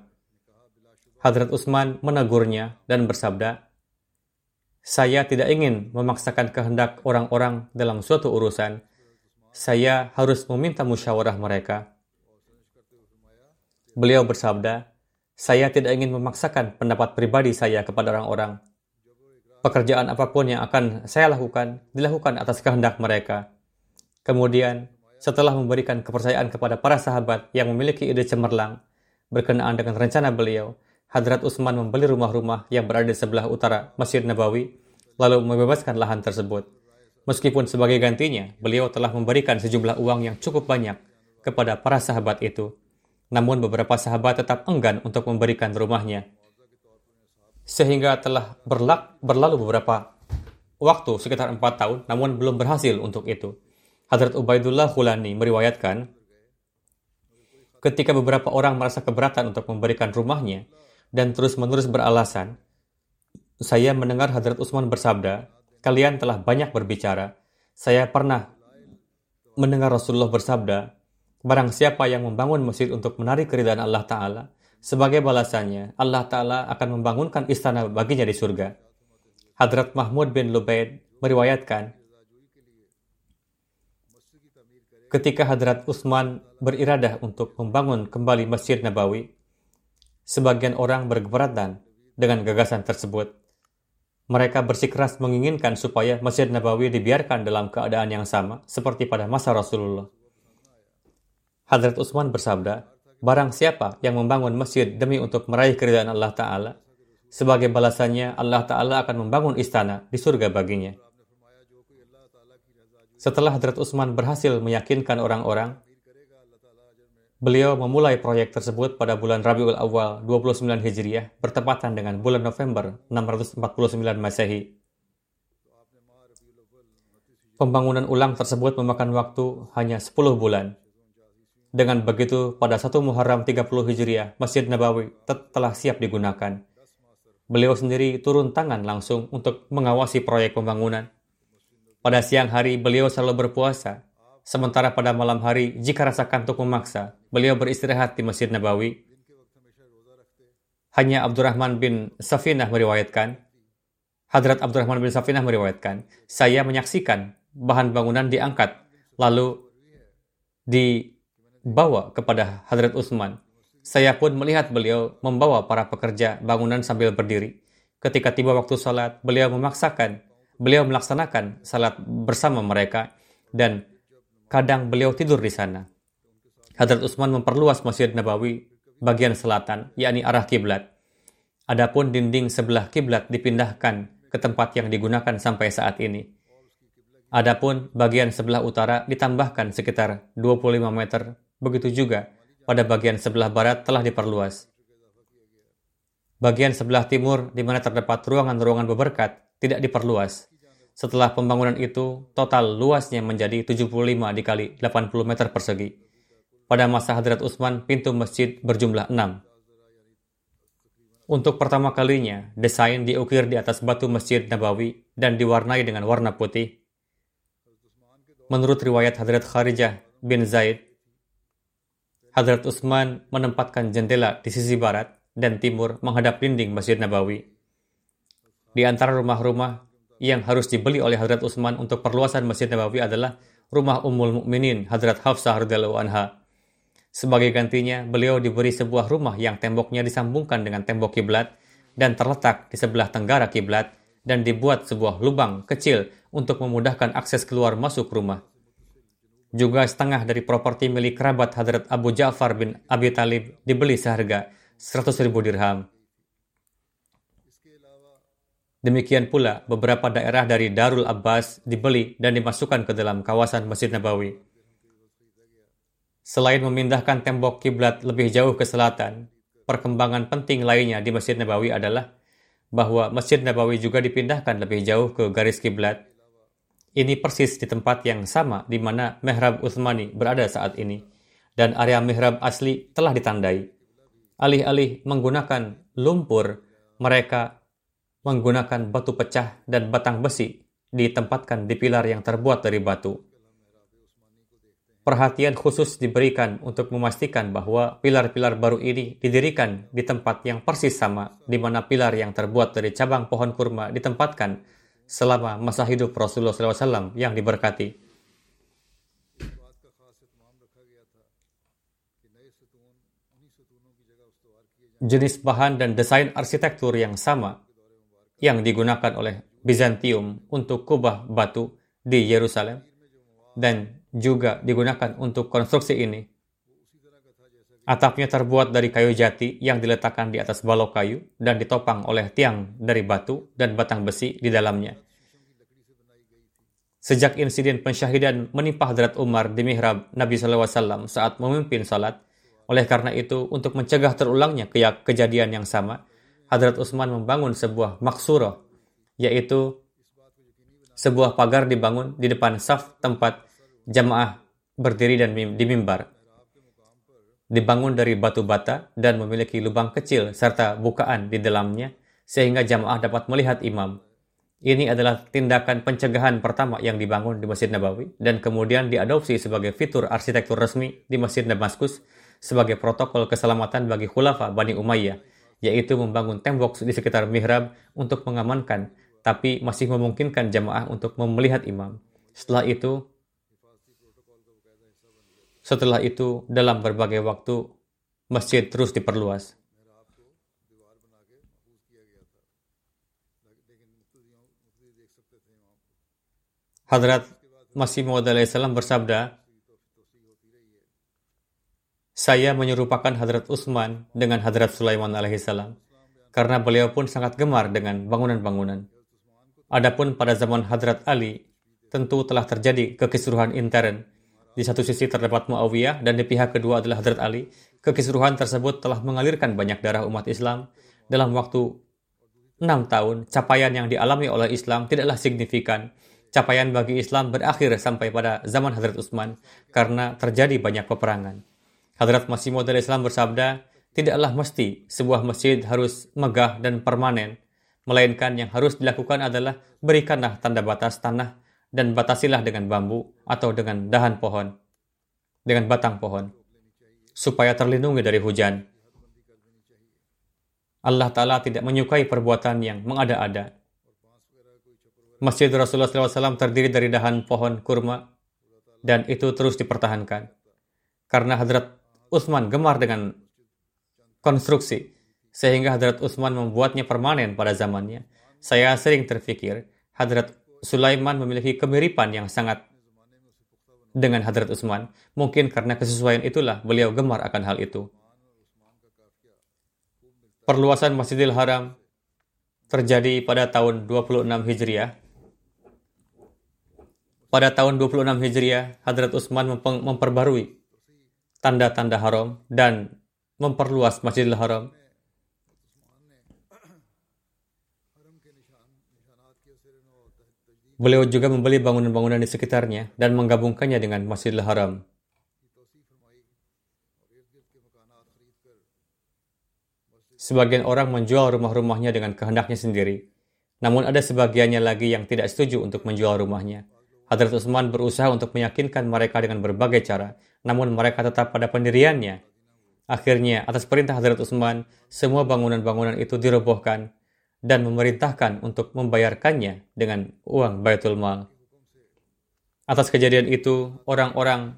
Hadrat Utsman menegurnya dan bersabda, saya tidak ingin memaksakan kehendak orang-orang dalam suatu urusan. Saya harus meminta musyawarah mereka. Beliau bersabda, saya tidak ingin memaksakan pendapat pribadi saya kepada orang-orang. Pekerjaan apa pun yang akan saya lakukan, dilakukan atas kehendak mereka. Kemudian, setelah memberikan kepercayaan kepada para sahabat yang memiliki ide cemerlang, berkenaan dengan rencana beliau, Hadrat Utsman membeli rumah-rumah yang berada di sebelah utara Masjid Nabawi, lalu membebaskan lahan tersebut. Meskipun sebagai gantinya, beliau telah memberikan sejumlah uang yang cukup banyak kepada para sahabat itu. Namun beberapa sahabat tetap enggan untuk memberikan rumahnya. Sehingga telah berlak, berlalu beberapa waktu sekitar empat tahun, namun belum berhasil untuk itu. Hadrat Ubaidullah Khulani meriwayatkan, ketika beberapa orang merasa keberatan untuk memberikan rumahnya dan terus-menerus beralasan, saya mendengar Hadrat Utsman bersabda, kalian telah banyak berbicara. Saya pernah mendengar Rasulullah bersabda, Barang siapa yang membangun masjid untuk menarik keridhaan Allah Ta'ala, sebagai balasannya, Allah Ta'ala akan membangunkan istana baginya di surga. Hadrat Mahmud bin Lubaid meriwayatkan, ketika Hadrat Utsman beriradah untuk membangun kembali Masjid Nabawi, sebagian orang berkeberatan dengan gagasan tersebut. Mereka bersikeras menginginkan supaya Masjid Nabawi dibiarkan dalam keadaan yang sama seperti pada masa Rasulullah. Hadrat Utsman bersabda, Barang siapa yang membangun masjid demi untuk meraih keridhaan Allah Ta'ala, sebagai balasannya Allah Ta'ala akan membangun istana di surga baginya. Setelah Hadrat Utsman berhasil meyakinkan orang-orang, beliau memulai proyek tersebut pada bulan Rabiul Awal 29 Hijriah bertepatan dengan bulan November 649 Masehi. Pembangunan ulang tersebut memakan waktu hanya 10 bulan. Dengan begitu, pada 1 Muharram 30 Hijriah, Masjid Nabawi telah siap digunakan. Beliau sendiri turun tangan langsung untuk mengawasi proyek pembangunan. Pada siang hari, beliau selalu berpuasa. Sementara pada malam hari, jika rasa kantuk memaksa, beliau beristirahat di Masjid Nabawi. Hanya Abdurrahman bin Safinah meriwayatkan, Hadrat Abdurrahman bin Safinah meriwayatkan, saya menyaksikan bahan bangunan diangkat, lalu di bawa kepada Hadrat Utsman. Saya pun melihat beliau membawa para pekerja bangunan sambil berdiri. Ketika tiba waktu salat, beliau memaksakan, beliau melaksanakan salat bersama mereka dan kadang beliau tidur di sana. Hadrat Utsman memperluas Masjid Nabawi bagian selatan, yakni arah kiblat. Adapun dinding sebelah kiblat dipindahkan ke tempat yang digunakan sampai saat ini. Adapun bagian sebelah utara ditambahkan sekitar 25 meter Begitu juga pada bagian sebelah barat telah diperluas. Bagian sebelah timur di mana terdapat ruangan-ruangan beberkat tidak diperluas. Setelah pembangunan itu, total luasnya menjadi 75 dikali 80 meter persegi. Pada masa Hadrat Utsman, pintu masjid berjumlah 6. Untuk pertama kalinya, desain diukir di atas batu Masjid Nabawi dan diwarnai dengan warna putih. Menurut riwayat Hadrat Kharijah bin Zaid, Hadrat Utsman menempatkan jendela di sisi barat dan timur menghadap dinding Masjid Nabawi. Di antara rumah-rumah yang harus dibeli oleh Hadrat Utsman untuk perluasan Masjid Nabawi adalah rumah Ummul Mukminin Hadrat Hafsah radhiyallahu anha. Sebagai gantinya, beliau diberi sebuah rumah yang temboknya disambungkan dengan tembok kiblat dan terletak di sebelah tenggara kiblat dan dibuat sebuah lubang kecil untuk memudahkan akses keluar masuk rumah. Juga setengah dari properti milik kerabat Hadrat Abu Ja'far bin Abi Talib dibeli seharga 100 ribu dirham. Demikian pula beberapa daerah dari Darul Abbas dibeli dan dimasukkan ke dalam kawasan Masjid Nabawi. Selain memindahkan tembok kiblat lebih jauh ke selatan, perkembangan penting lainnya di Masjid Nabawi adalah bahwa Masjid Nabawi juga dipindahkan lebih jauh ke garis kiblat ini persis di tempat yang sama di mana mihrab Utsmani berada saat ini, dan area mihrab asli telah ditandai. Alih-alih menggunakan lumpur, mereka menggunakan batu pecah dan batang besi ditempatkan di pilar yang terbuat dari batu. Perhatian khusus diberikan untuk memastikan bahwa pilar-pilar baru ini didirikan di tempat yang persis sama di mana pilar yang terbuat dari cabang pohon kurma ditempatkan selama masa hidup Rasulullah SAW yang diberkati. Jenis bahan dan desain arsitektur yang sama yang digunakan oleh Bizantium untuk kubah batu di Yerusalem dan juga digunakan untuk konstruksi ini. Atapnya terbuat dari kayu jati yang diletakkan di atas balok kayu dan ditopang oleh tiang dari batu dan batang besi di dalamnya. Sejak insiden pensyahidan menimpa Hadrat Umar di mihrab Nabi SAW saat memimpin salat, oleh karena itu, untuk mencegah terulangnya ke kejadian yang sama, Hadrat Utsman membangun sebuah maksurah, yaitu sebuah pagar dibangun di depan saf tempat jamaah berdiri dan di mimbar dibangun dari batu bata dan memiliki lubang kecil serta bukaan di dalamnya sehingga jamaah dapat melihat imam. Ini adalah tindakan pencegahan pertama yang dibangun di Masjid Nabawi dan kemudian diadopsi sebagai fitur arsitektur resmi di Masjid Damaskus sebagai protokol keselamatan bagi khulafa Bani Umayyah, yaitu membangun tembok di sekitar mihrab untuk mengamankan, tapi masih memungkinkan jamaah untuk melihat imam. Setelah itu, setelah itu, dalam berbagai waktu, masjid terus diperluas. Hadrat Masih Maud salam bersabda, saya menyerupakan Hadrat Utsman dengan Hadrat Sulaiman alaihissalam karena beliau pun sangat gemar dengan bangunan-bangunan. Adapun pada zaman Hadrat Ali, tentu telah terjadi kekisruhan intern di satu sisi terdapat Muawiyah dan di pihak kedua adalah Hadrat Ali. Kekisruhan tersebut telah mengalirkan banyak darah umat Islam. Dalam waktu enam tahun, capaian yang dialami oleh Islam tidaklah signifikan. Capaian bagi Islam berakhir sampai pada zaman Hadrat Utsman karena terjadi banyak peperangan. Hadrat Masih Maud Islam bersabda, tidaklah mesti sebuah masjid harus megah dan permanen, melainkan yang harus dilakukan adalah berikanlah tanda batas tanah dan batasilah dengan bambu atau dengan dahan pohon, dengan batang pohon, supaya terlindungi dari hujan. Allah Ta'ala tidak menyukai perbuatan yang mengada-ada. Masjid Rasulullah SAW terdiri dari dahan pohon kurma, dan itu terus dipertahankan. Karena Hadrat Utsman gemar dengan konstruksi, sehingga Hadrat Utsman membuatnya permanen pada zamannya. Saya sering terfikir, Hadrat Sulaiman memiliki kemiripan yang sangat dengan Hadrat Utsman. Mungkin karena kesesuaian itulah beliau gemar akan hal itu. Perluasan Masjidil Haram terjadi pada tahun 26 Hijriah. Pada tahun 26 Hijriah, Hadrat Utsman memperbarui tanda-tanda haram dan memperluas Masjidil Haram Beliau juga membeli bangunan-bangunan di sekitarnya dan menggabungkannya dengan Masjidil Haram. Sebagian orang menjual rumah-rumahnya dengan kehendaknya sendiri. Namun ada sebagiannya lagi yang tidak setuju untuk menjual rumahnya. Hadrat Utsman berusaha untuk meyakinkan mereka dengan berbagai cara, namun mereka tetap pada pendiriannya. Akhirnya, atas perintah Hadrat Utsman, semua bangunan-bangunan itu dirobohkan dan memerintahkan untuk membayarkannya dengan uang Baitul Mal. Atas kejadian itu, orang-orang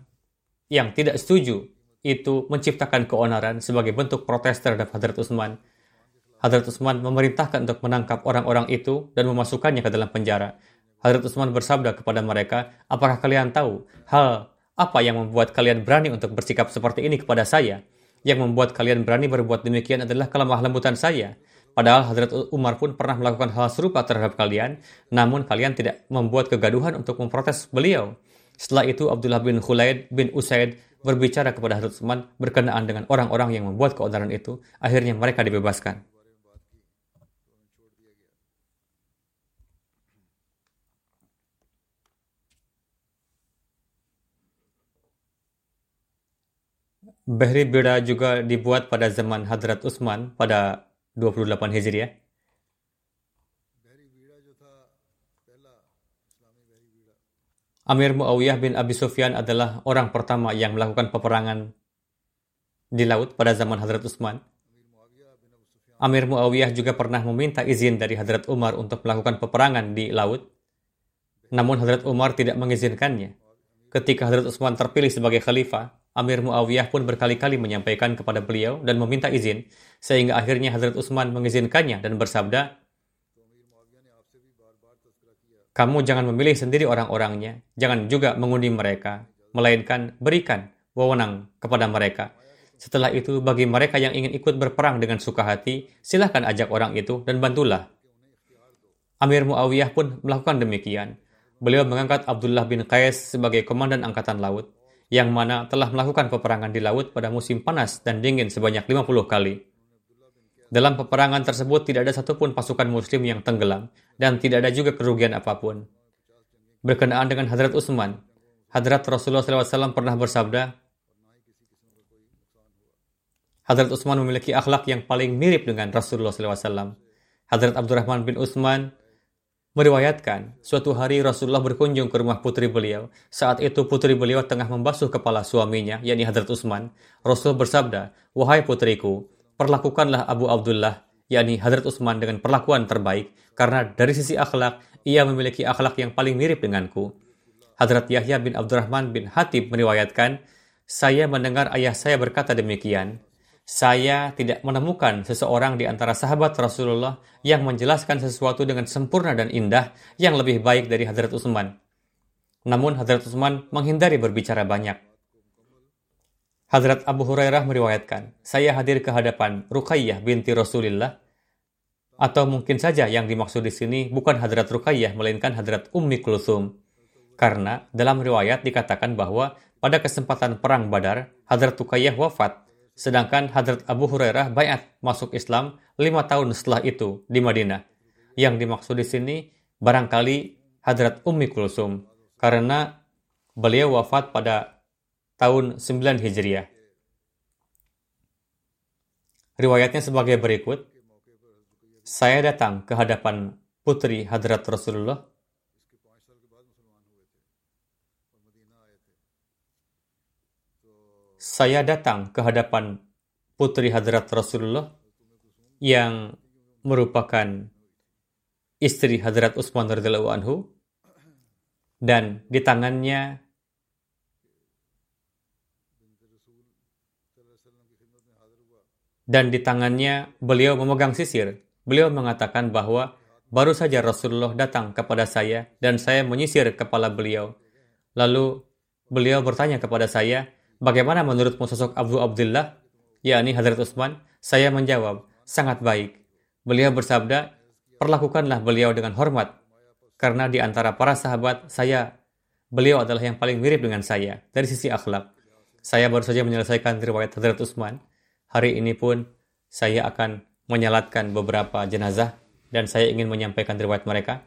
yang tidak setuju itu menciptakan keonaran sebagai bentuk protes terhadap Hadrat Utsman. Hadrat Utsman memerintahkan untuk menangkap orang-orang itu dan memasukkannya ke dalam penjara. Hadrat Utsman bersabda kepada mereka, apakah kalian tahu hal apa yang membuat kalian berani untuk bersikap seperti ini kepada saya? Yang membuat kalian berani berbuat demikian adalah kelemah lembutan saya. Padahal Hadrat Umar pun pernah melakukan hal serupa terhadap kalian, namun kalian tidak membuat kegaduhan untuk memprotes beliau. Setelah itu Abdullah bin Khulaid bin Usaid berbicara kepada Hadrat Utsman berkenaan dengan orang-orang yang membuat keonaran itu, akhirnya mereka dibebaskan. Behri Bira juga dibuat pada zaman Hadrat Utsman pada 28 Hijriah. Amir Muawiyah bin Abi Sufyan adalah orang pertama yang melakukan peperangan di laut pada zaman Hadrat Utsman. Amir Muawiyah juga pernah meminta izin dari Hadrat Umar untuk melakukan peperangan di laut. Namun Hadrat Umar tidak mengizinkannya. Ketika Hadrat Utsman terpilih sebagai khalifah, Amir Muawiyah pun berkali-kali menyampaikan kepada beliau dan meminta izin, sehingga akhirnya Hazrat Utsman mengizinkannya dan bersabda, kamu jangan memilih sendiri orang-orangnya, jangan juga mengundi mereka, melainkan berikan wewenang kepada mereka. Setelah itu, bagi mereka yang ingin ikut berperang dengan suka hati, silahkan ajak orang itu dan bantulah. Amir Muawiyah pun melakukan demikian. Beliau mengangkat Abdullah bin Qais sebagai komandan angkatan laut yang mana telah melakukan peperangan di laut pada musim panas dan dingin sebanyak 50 kali. Dalam peperangan tersebut tidak ada satupun pasukan muslim yang tenggelam dan tidak ada juga kerugian apa pun. Berkenaan dengan Hadrat Utsman, Hadrat Rasulullah SAW pernah bersabda, Hadrat Utsman memiliki akhlak yang paling mirip dengan Rasulullah SAW. Hadrat Abdurrahman bin Utsman meriwayatkan, suatu hari Rasulullah berkunjung ke rumah putri beliau. Saat itu putri beliau tengah membasuh kepala suaminya, yakni Hadrat Utsman. Rasul bersabda, Wahai putriku, perlakukanlah Abu Abdullah, yakni Hadrat Utsman dengan perlakuan terbaik, karena dari sisi akhlak, ia memiliki akhlak yang paling mirip denganku. Hadrat Yahya bin Abdurrahman bin Hatib meriwayatkan, saya mendengar ayah saya berkata demikian, saya tidak menemukan seseorang di antara sahabat Rasulullah yang menjelaskan sesuatu dengan sempurna dan indah yang lebih baik dari Hadrat Utsman. Namun Hadrat Utsman menghindari berbicara banyak. Hadrat Abu Hurairah meriwayatkan, saya hadir ke hadapan Ruqayyah binti Rasulullah atau mungkin saja yang dimaksud di sini bukan Hadrat Ruqayyah melainkan Hadrat Ummi Kulsum. Karena dalam riwayat dikatakan bahwa pada kesempatan perang Badar, Hadrat Ruqayyah wafat Sedangkan Hadrat Abu Hurairah bayat masuk Islam lima tahun setelah itu di Madinah. Yang dimaksud di sini barangkali Hadrat Ummi Kulsum karena beliau wafat pada tahun 9 Hijriah. Riwayatnya sebagai berikut. Saya datang ke hadapan putri Hadrat Rasulullah saya datang ke hadapan putri Hadrat Rasulullah yang merupakan istri Hadrat Utsman radhiyallahu anhu dan di tangannya dan di tangannya beliau memegang sisir. Beliau mengatakan bahwa baru saja Rasulullah datang kepada saya dan saya menyisir kepala beliau. Lalu beliau bertanya kepada saya, Bagaimana menurutmu sosok Abu Abdullah, yakni Hadrat Utsman? Saya menjawab, sangat baik. Beliau bersabda, perlakukanlah beliau dengan hormat. Karena di antara para sahabat, saya, beliau adalah yang paling mirip dengan saya dari sisi akhlak. Saya baru saja menyelesaikan riwayat Hadrat Utsman. Hari ini pun saya akan menyalatkan beberapa jenazah dan saya ingin menyampaikan riwayat mereka.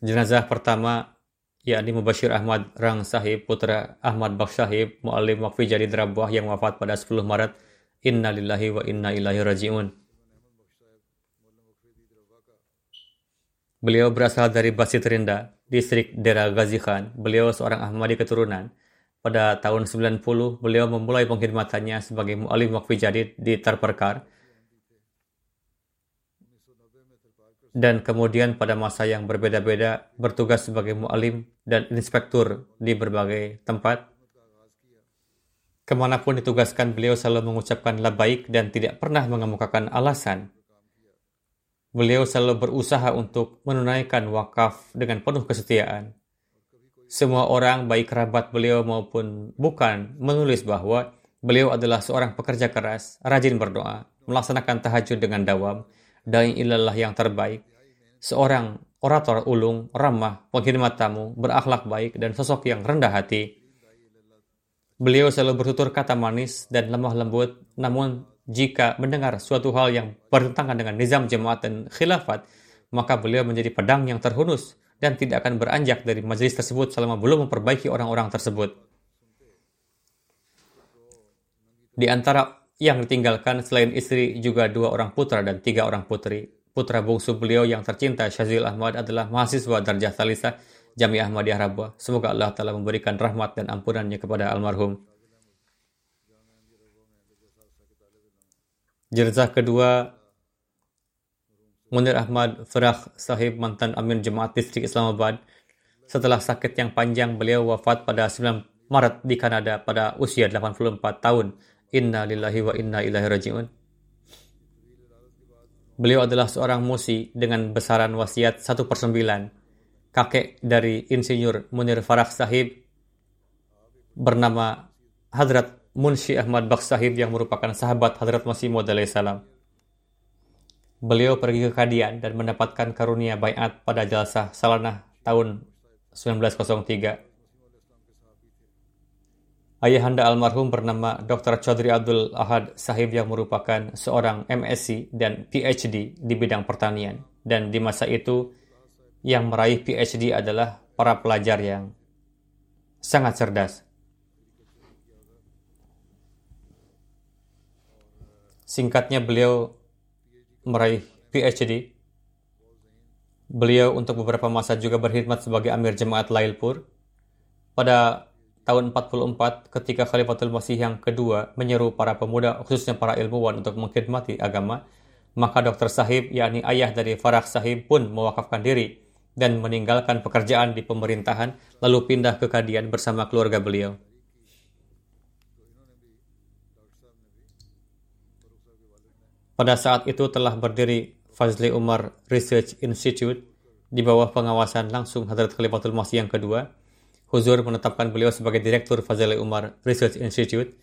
Jenazah pertama yakni Mubashir Ahmad Rang Sahib, putra Ahmad Baksh Sahib, mu'alim wakfi jadi Drabwah yang wafat pada 10 Maret. Inna lillahi wa inna ilahi raji'un. Beliau berasal dari Basit Rinda, distrik Dera Ghazi Khan. Beliau seorang Ahmadi keturunan. pada tahun 90 beliau memulai pengkhidmatannya sebagai mu'alim wakfi jadid di Tarparkar dan kemudian pada masa yang berbeda-beda bertugas sebagai mu'alim dan inspektur di berbagai tempat. Ke mana pun ditugaskan beliau selalu mengucapkan labaik dan tidak pernah mengemukakan alasan. Beliau selalu berusaha untuk menunaikan wakaf dengan penuh kesetiaan semua orang, baik kerabat beliau maupun bukan, menulis bahwa beliau adalah seorang pekerja keras, rajin berdoa, melaksanakan tahajud dengan dawam, dan ilallah yang terbaik, seorang orator ulung, ramah, pengkhidmat tamu, berakhlak baik, dan sosok yang rendah hati. Beliau selalu bertutur kata manis dan lemah lembut, namun jika mendengar suatu hal yang bertentangan dengan nizam jemaat dan khilafat, maka beliau menjadi pedang yang terhunus dan tidak akan beranjak dari majelis tersebut selama belum memperbaiki orang-orang tersebut. Di antara yang ditinggalkan selain istri juga dua orang putra dan tiga orang putri. Putra bungsu beliau yang tercinta Syazil Ahmad adalah mahasiswa Darjah Salisa Jamiah Ahmadiyah Rabwa. Semoga Allah telah memberikan rahmat dan ampunannya kepada almarhum. Jerzah kedua Munir Ahmad Farah Sahib mantan Amir Jemaat Distrik Islamabad. Setelah sakit yang panjang, beliau wafat pada 9 Maret di Kanada pada usia 84 tahun. Inna lillahi wa inna ilahi raji'un. Beliau adalah seorang musi dengan besaran wasiat 1 per 9. Kakek dari Insinyur Munir Farah Sahib bernama Hadrat Munshi Ahmad Baksh Sahib yang merupakan sahabat Hadrat Masih Maud salam. Beliau pergi ke Kadian dan mendapatkan karunia bayat pada jalsah Salanah tahun 1903. Ayahanda almarhum bernama Dr. Chaudhry Abdul Ahad Sahib yang merupakan seorang MSc dan PhD di bidang pertanian. Dan di masa itu, yang meraih PhD adalah para pelajar yang sangat cerdas. Singkatnya beliau meraih PhD. Beliau untuk beberapa masa juga berkhidmat sebagai Amir Jemaat Lailpur. Pada tahun 44 ketika Khalifatul Masih yang kedua menyeru para pemuda khususnya para ilmuwan untuk mengkhidmati agama, maka Dr. Sahib yakni ayah dari Farah Sahib pun mewakafkan diri dan meninggalkan pekerjaan di pemerintahan lalu pindah ke Kadian bersama keluarga beliau. Pada saat itu telah berdiri Fazli Umar Research Institute di bawah pengawasan langsung Hadrat Khalifatul Masih yang kedua. Huzur menetapkan beliau sebagai Direktur Fazli Umar Research Institute.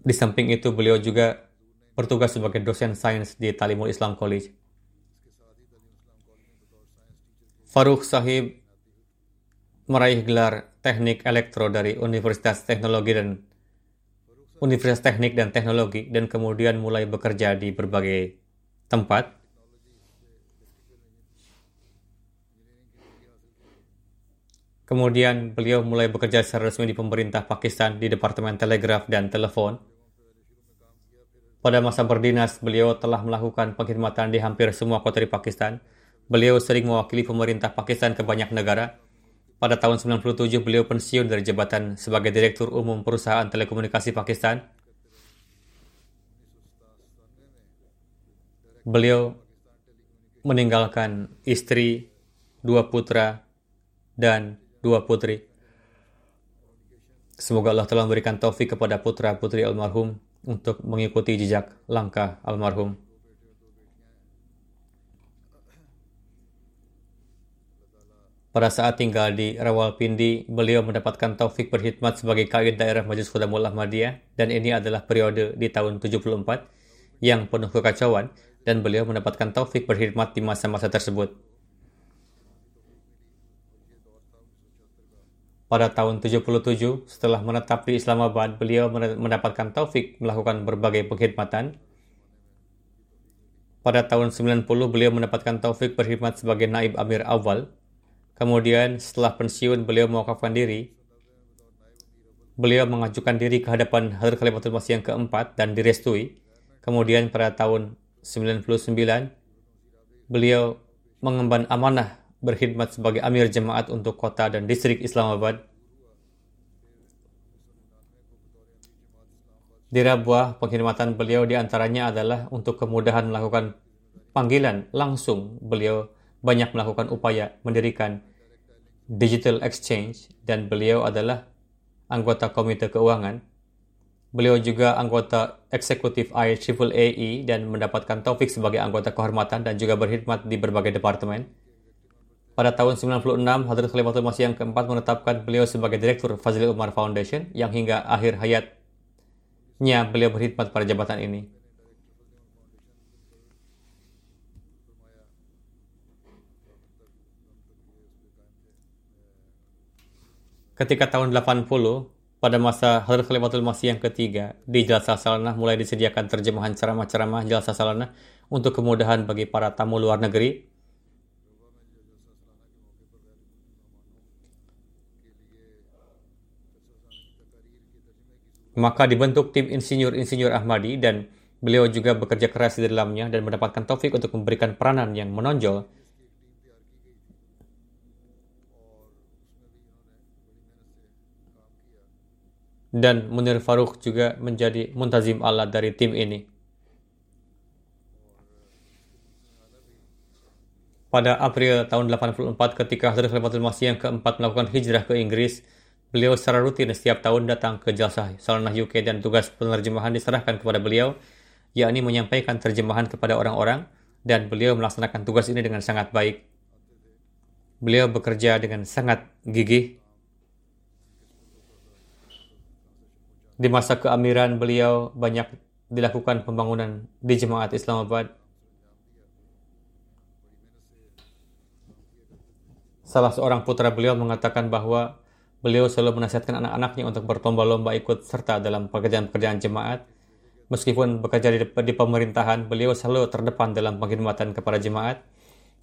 Di samping itu beliau juga bertugas sebagai dosen sains di Talimul Islam College. Faruk Sahib meraih gelar teknik elektro dari Universitas Teknologi dan Universitas Teknik dan Teknologi dan kemudian mulai bekerja di berbagai tempat. Kemudian beliau mulai bekerja secara resmi di pemerintah Pakistan di Departemen Telegraf dan Telepon. Pada masa berdinas, beliau telah melakukan pengkhidmatan di hampir semua kota di Pakistan. Beliau sering mewakili pemerintah Pakistan ke banyak negara, pada tahun 97 beliau pensiun dari jabatan sebagai Direktur Umum Perusahaan Telekomunikasi Pakistan. Beliau meninggalkan istri, dua putra, dan dua putri. Semoga Allah telah memberikan taufik kepada putra-putri almarhum untuk mengikuti jejak langkah almarhum. Pada saat tinggal di Rawalpindi, beliau mendapatkan taufik berkhidmat sebagai kaid daerah Majlis Khudamul Ahmadiyah dan ini adalah periode di tahun 74 yang penuh kekacauan dan beliau mendapatkan taufik berkhidmat di masa-masa tersebut. Pada tahun 77, setelah menetap di Islamabad, beliau mendapatkan taufik melakukan berbagai pengkhidmatan. Pada tahun 90, beliau mendapatkan taufik berkhidmat sebagai naib amir awal Kemudian setelah pensiun beliau mewakafkan diri. Beliau mengajukan diri ke hadapan Hadrat Khalifatul Masih yang keempat dan direstui. Kemudian pada tahun 99 beliau mengemban amanah berkhidmat sebagai Amir Jemaat untuk kota dan distrik Islamabad. Dira buah pengkhidmatan beliau di antaranya adalah untuk kemudahan melakukan panggilan langsung. Beliau banyak melakukan upaya mendirikan digital exchange dan beliau adalah anggota komite keuangan. Beliau juga anggota eksekutif IEEE dan mendapatkan taufik sebagai anggota kehormatan dan juga berkhidmat di berbagai departemen. Pada tahun 96, Hadrat Khalifatul Masih yang keempat menetapkan beliau sebagai Direktur Fazli Umar Foundation yang hingga akhir hayat nya beliau berkhidmat pada jabatan ini. Ketika tahun 80, pada masa Hadrat Khalifatul Masih yang ketiga, di Jalsa Salanah mulai disediakan terjemahan ceramah-ceramah Jalsa Salanah untuk kemudahan bagi para tamu luar negeri Maka dibentuk tim insinyur-insinyur Ahmadi dan beliau juga bekerja keras di dalamnya dan mendapatkan taufik untuk memberikan peranan yang menonjol. Dan Munir Faruk juga menjadi muntazim Allah dari tim ini. Pada April tahun 84 ketika Hazrat Khalifatul Masih yang keempat melakukan hijrah ke Inggris, Beliau secara rutin setiap tahun datang ke Jalsah Salanah UK dan tugas penerjemahan diserahkan kepada beliau, yakni menyampaikan terjemahan kepada orang-orang dan beliau melaksanakan tugas ini dengan sangat baik. Beliau bekerja dengan sangat gigih. Di masa keamiran beliau banyak dilakukan pembangunan di jemaat Islamabad. Salah seorang putra beliau mengatakan bahwa Beliau selalu menasihatkan anak-anaknya untuk berlomba-lomba ikut serta dalam pekerjaan-pekerjaan jemaat. Meskipun bekerja di, di pemerintahan, beliau selalu terdepan dalam pengkhidmatan kepada jemaat.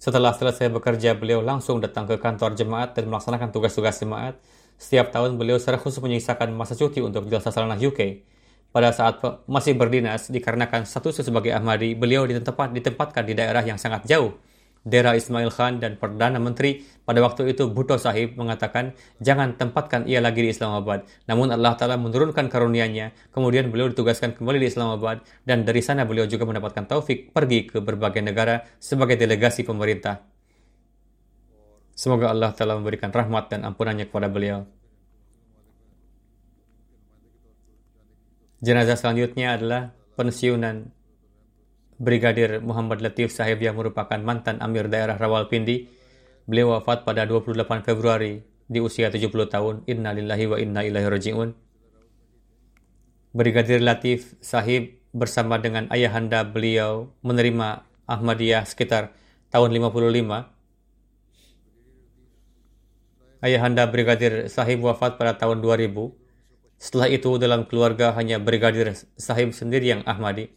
Setelah selesai bekerja, beliau langsung datang ke kantor jemaat dan melaksanakan tugas-tugas jemaat. Setiap tahun beliau secara khusus menyisakan masa cuti untuk Jalsa Salanah UK. Pada saat masih berdinas, dikarenakan statusnya sebagai Ahmadi, beliau ditempatkan di daerah yang sangat jauh Dera Ismail Khan dan Perdana Menteri pada waktu itu Bhutto Sahib mengatakan jangan tempatkan ia lagi di Islamabad. Namun Allah Ta'ala menurunkan karunia-Nya, kemudian beliau ditugaskan kembali di Islamabad dan dari sana beliau juga mendapatkan taufik pergi ke berbagai negara sebagai delegasi pemerintah. Semoga Allah Ta'ala memberikan rahmat dan ampunannya kepada beliau. Jenazah selanjutnya adalah pensiunan Brigadir Muhammad Latif Sahib yang merupakan mantan Amir daerah Rawalpindi. Beliau wafat pada 28 Februari di usia 70 tahun. Inna lillahi wa inna ilaihi raji'un. Brigadir Latif Sahib bersama dengan ayahanda beliau menerima Ahmadiyah sekitar tahun 55. Ayahanda Brigadir Sahib wafat pada tahun 2000. Setelah itu dalam keluarga hanya Brigadir Sahib sendiri yang Ahmadi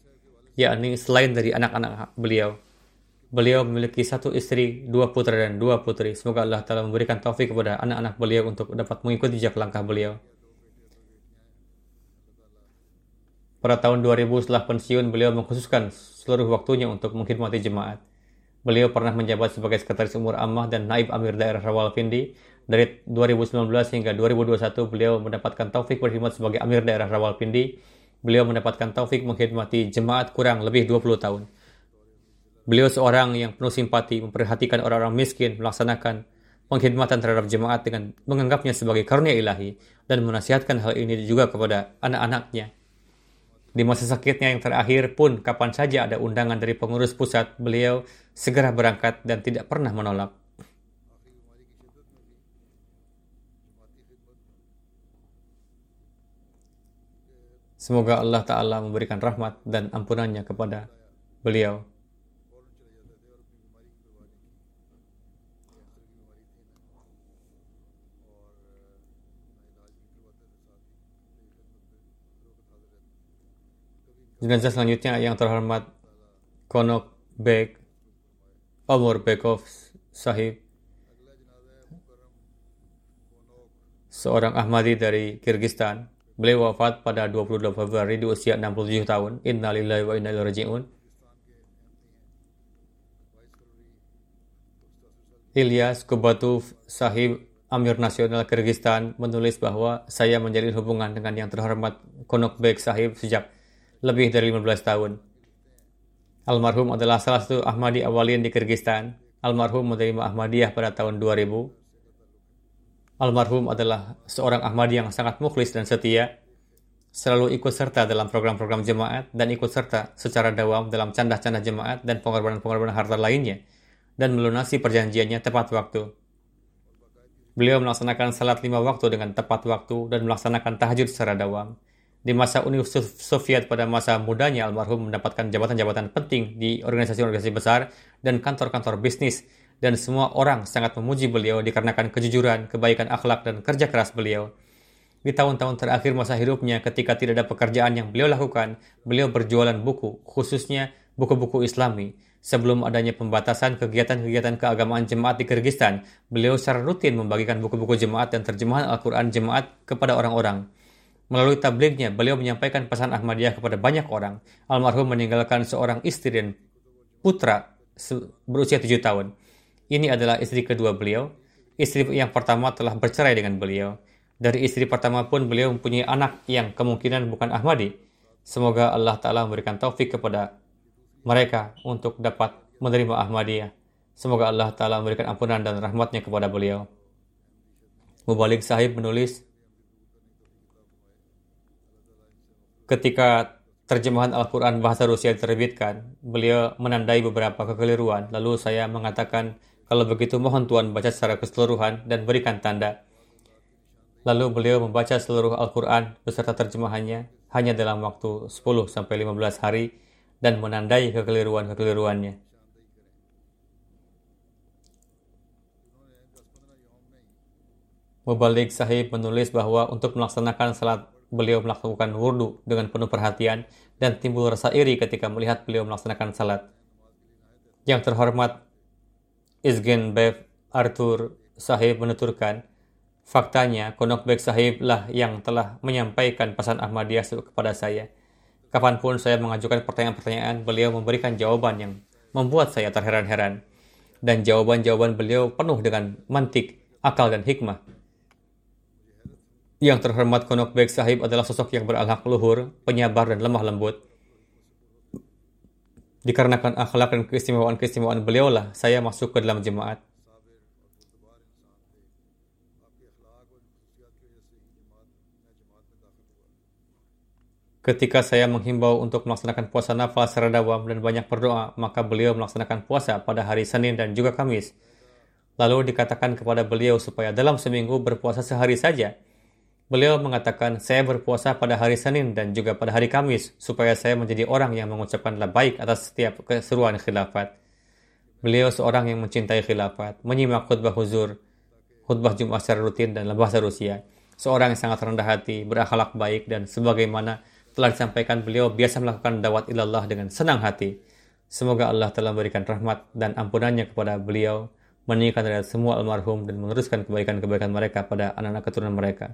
yakni selain dari anak-anak beliau. Beliau memiliki satu istri, dua putra dan dua putri. Semoga Allah Ta'ala memberikan taufik kepada anak-anak beliau untuk dapat mengikuti jejak langkah beliau. Pada tahun 2000 setelah pensiun, beliau mengkhususkan seluruh waktunya untuk mengkhidmati jemaat. Beliau pernah menjabat sebagai sekretaris umur ammah dan naib amir daerah Rawalpindi. Dari 2019 hingga 2021, beliau mendapatkan taufik berkhidmat sebagai amir daerah Rawalpindi Beliau mendapatkan taufik mengkhidmati jemaat kurang lebih 20 tahun. Beliau seorang yang penuh simpati, memperhatikan orang-orang miskin, melaksanakan pengkhidmatan terhadap jemaat dengan menganggapnya sebagai karunia ilahi dan menasihatkan hal ini juga kepada anak-anaknya. Di masa sakitnya yang terakhir pun, kapan saja ada undangan dari pengurus pusat, beliau segera berangkat dan tidak pernah menolak. Semoga Allah Ta'ala memberikan rahmat dan ampunannya kepada beliau. Jenazah selanjutnya yang terhormat Konok Beg Omar Bekov Sahib seorang Ahmadi dari Kyrgyzstan Beliau wafat pada 22 Februari di usia 67 tahun. Innalillahi wa inna ilaihi. Ilyas Kubatuf Sahib Amir Nasional Kyrgyzstan menulis bahwa saya menjalin hubungan dengan yang terhormat Konokbek Sahib sejak lebih dari 15 tahun. Almarhum adalah salah satu Ahmadi awalin di Kyrgyzstan. Almarhum menerima Ahmadiyah pada tahun 2000. Almarhum adalah seorang Ahmadi yang sangat mukhlis dan setia, selalu ikut serta dalam program-program jemaat dan ikut serta secara dawam dalam candah-candah jemaat dan pengorbanan-pengorbanan harta lainnya, dan melunasi perjanjiannya tepat waktu. Beliau melaksanakan salat lima waktu dengan tepat waktu dan melaksanakan tahajud secara dawam. Di masa Uni Soviet pada masa mudanya, almarhum mendapatkan jabatan-jabatan penting di organisasi-organisasi besar dan kantor-kantor bisnis, dan semua orang sangat memuji beliau dikarenakan kejujuran, kebaikan akhlak, dan kerja keras beliau. Di tahun-tahun terakhir masa hidupnya, ketika tidak ada pekerjaan yang beliau lakukan, beliau berjualan buku, khususnya buku-buku Islami. Sebelum adanya pembatasan kegiatan-kegiatan keagamaan jemaat di Kyrgyzstan, beliau secara rutin membagikan buku-buku jemaat dan terjemahan Al-Quran jemaat kepada orang-orang. Melalui tablignya, beliau menyampaikan pesan Ahmadiyah kepada banyak orang. Almarhum meninggalkan seorang istri dan putra berusia tujuh tahun. Ini adalah istri kedua beliau. Istri yang pertama telah bercerai dengan beliau. Dari istri pertama pun beliau mempunyai anak yang kemungkinan bukan Ahmadi. Semoga Allah Ta'ala memberikan taufik kepada mereka untuk dapat menerima Ahmadiyah. Semoga Allah Ta'ala memberikan ampunan dan rahmatnya kepada beliau. Mubalik sahib menulis, ketika terjemahan Al-Quran bahasa Rusia diterbitkan, beliau menandai beberapa kekeliruan. Lalu saya mengatakan, kalau begitu mohon Tuhan baca secara keseluruhan dan berikan tanda. Lalu beliau membaca seluruh Al-Quran beserta terjemahannya hanya dalam waktu 10-15 hari dan menandai kekeliruan-kekeliruannya. Mubalik Sahib menulis bahwa untuk melaksanakan salat beliau melakukan wurdu dengan penuh perhatian dan timbul rasa iri ketika melihat beliau melaksanakan salat. Yang terhormat Izgen Bev Arthur Sahib menuturkan, faktanya Konok Bek Sahib lah yang telah menyampaikan pesan Ahmadiyah kepada saya. Kapan pun saya mengajukan pertanyaan-pertanyaan, beliau memberikan jawaban yang membuat saya terheran-heran. Dan jawaban-jawaban beliau penuh dengan mantik, akal, dan hikmah. Yang terhormat Konok Beg Sahib adalah sosok yang berakhlak luhur, penyabar, dan lemah lembut. Dikarenakan akhlak dan keistimewaan-keistimewaan beliaulah, saya masuk ke dalam jemaat. Ketika saya menghimbau untuk melaksanakan puasa nafal secara dawam dan banyak berdoa, maka beliau melaksanakan puasa pada hari Senin dan juga Kamis. Lalu dikatakan kepada beliau supaya dalam seminggu berpuasa sehari saja. Beliau mengatakan, saya berpuasa pada hari Senin dan juga pada hari Kamis, supaya saya menjadi orang yang mengucapkan baik atas setiap keseruan khilafat. Beliau seorang yang mencintai khilafat, menyimak khutbah huzur, khutbah Jumat secara rutin dan bahasa Rusia. Seorang yang sangat rendah hati, berakhlak baik, dan sebagaimana telah disampaikan beliau biasa melakukan dawat ilallah dengan senang hati. Semoga Allah telah memberikan rahmat dan ampunannya kepada beliau, meninggalkan dari semua almarhum dan meneruskan kebaikan-kebaikan mereka pada anak-anak keturunan mereka.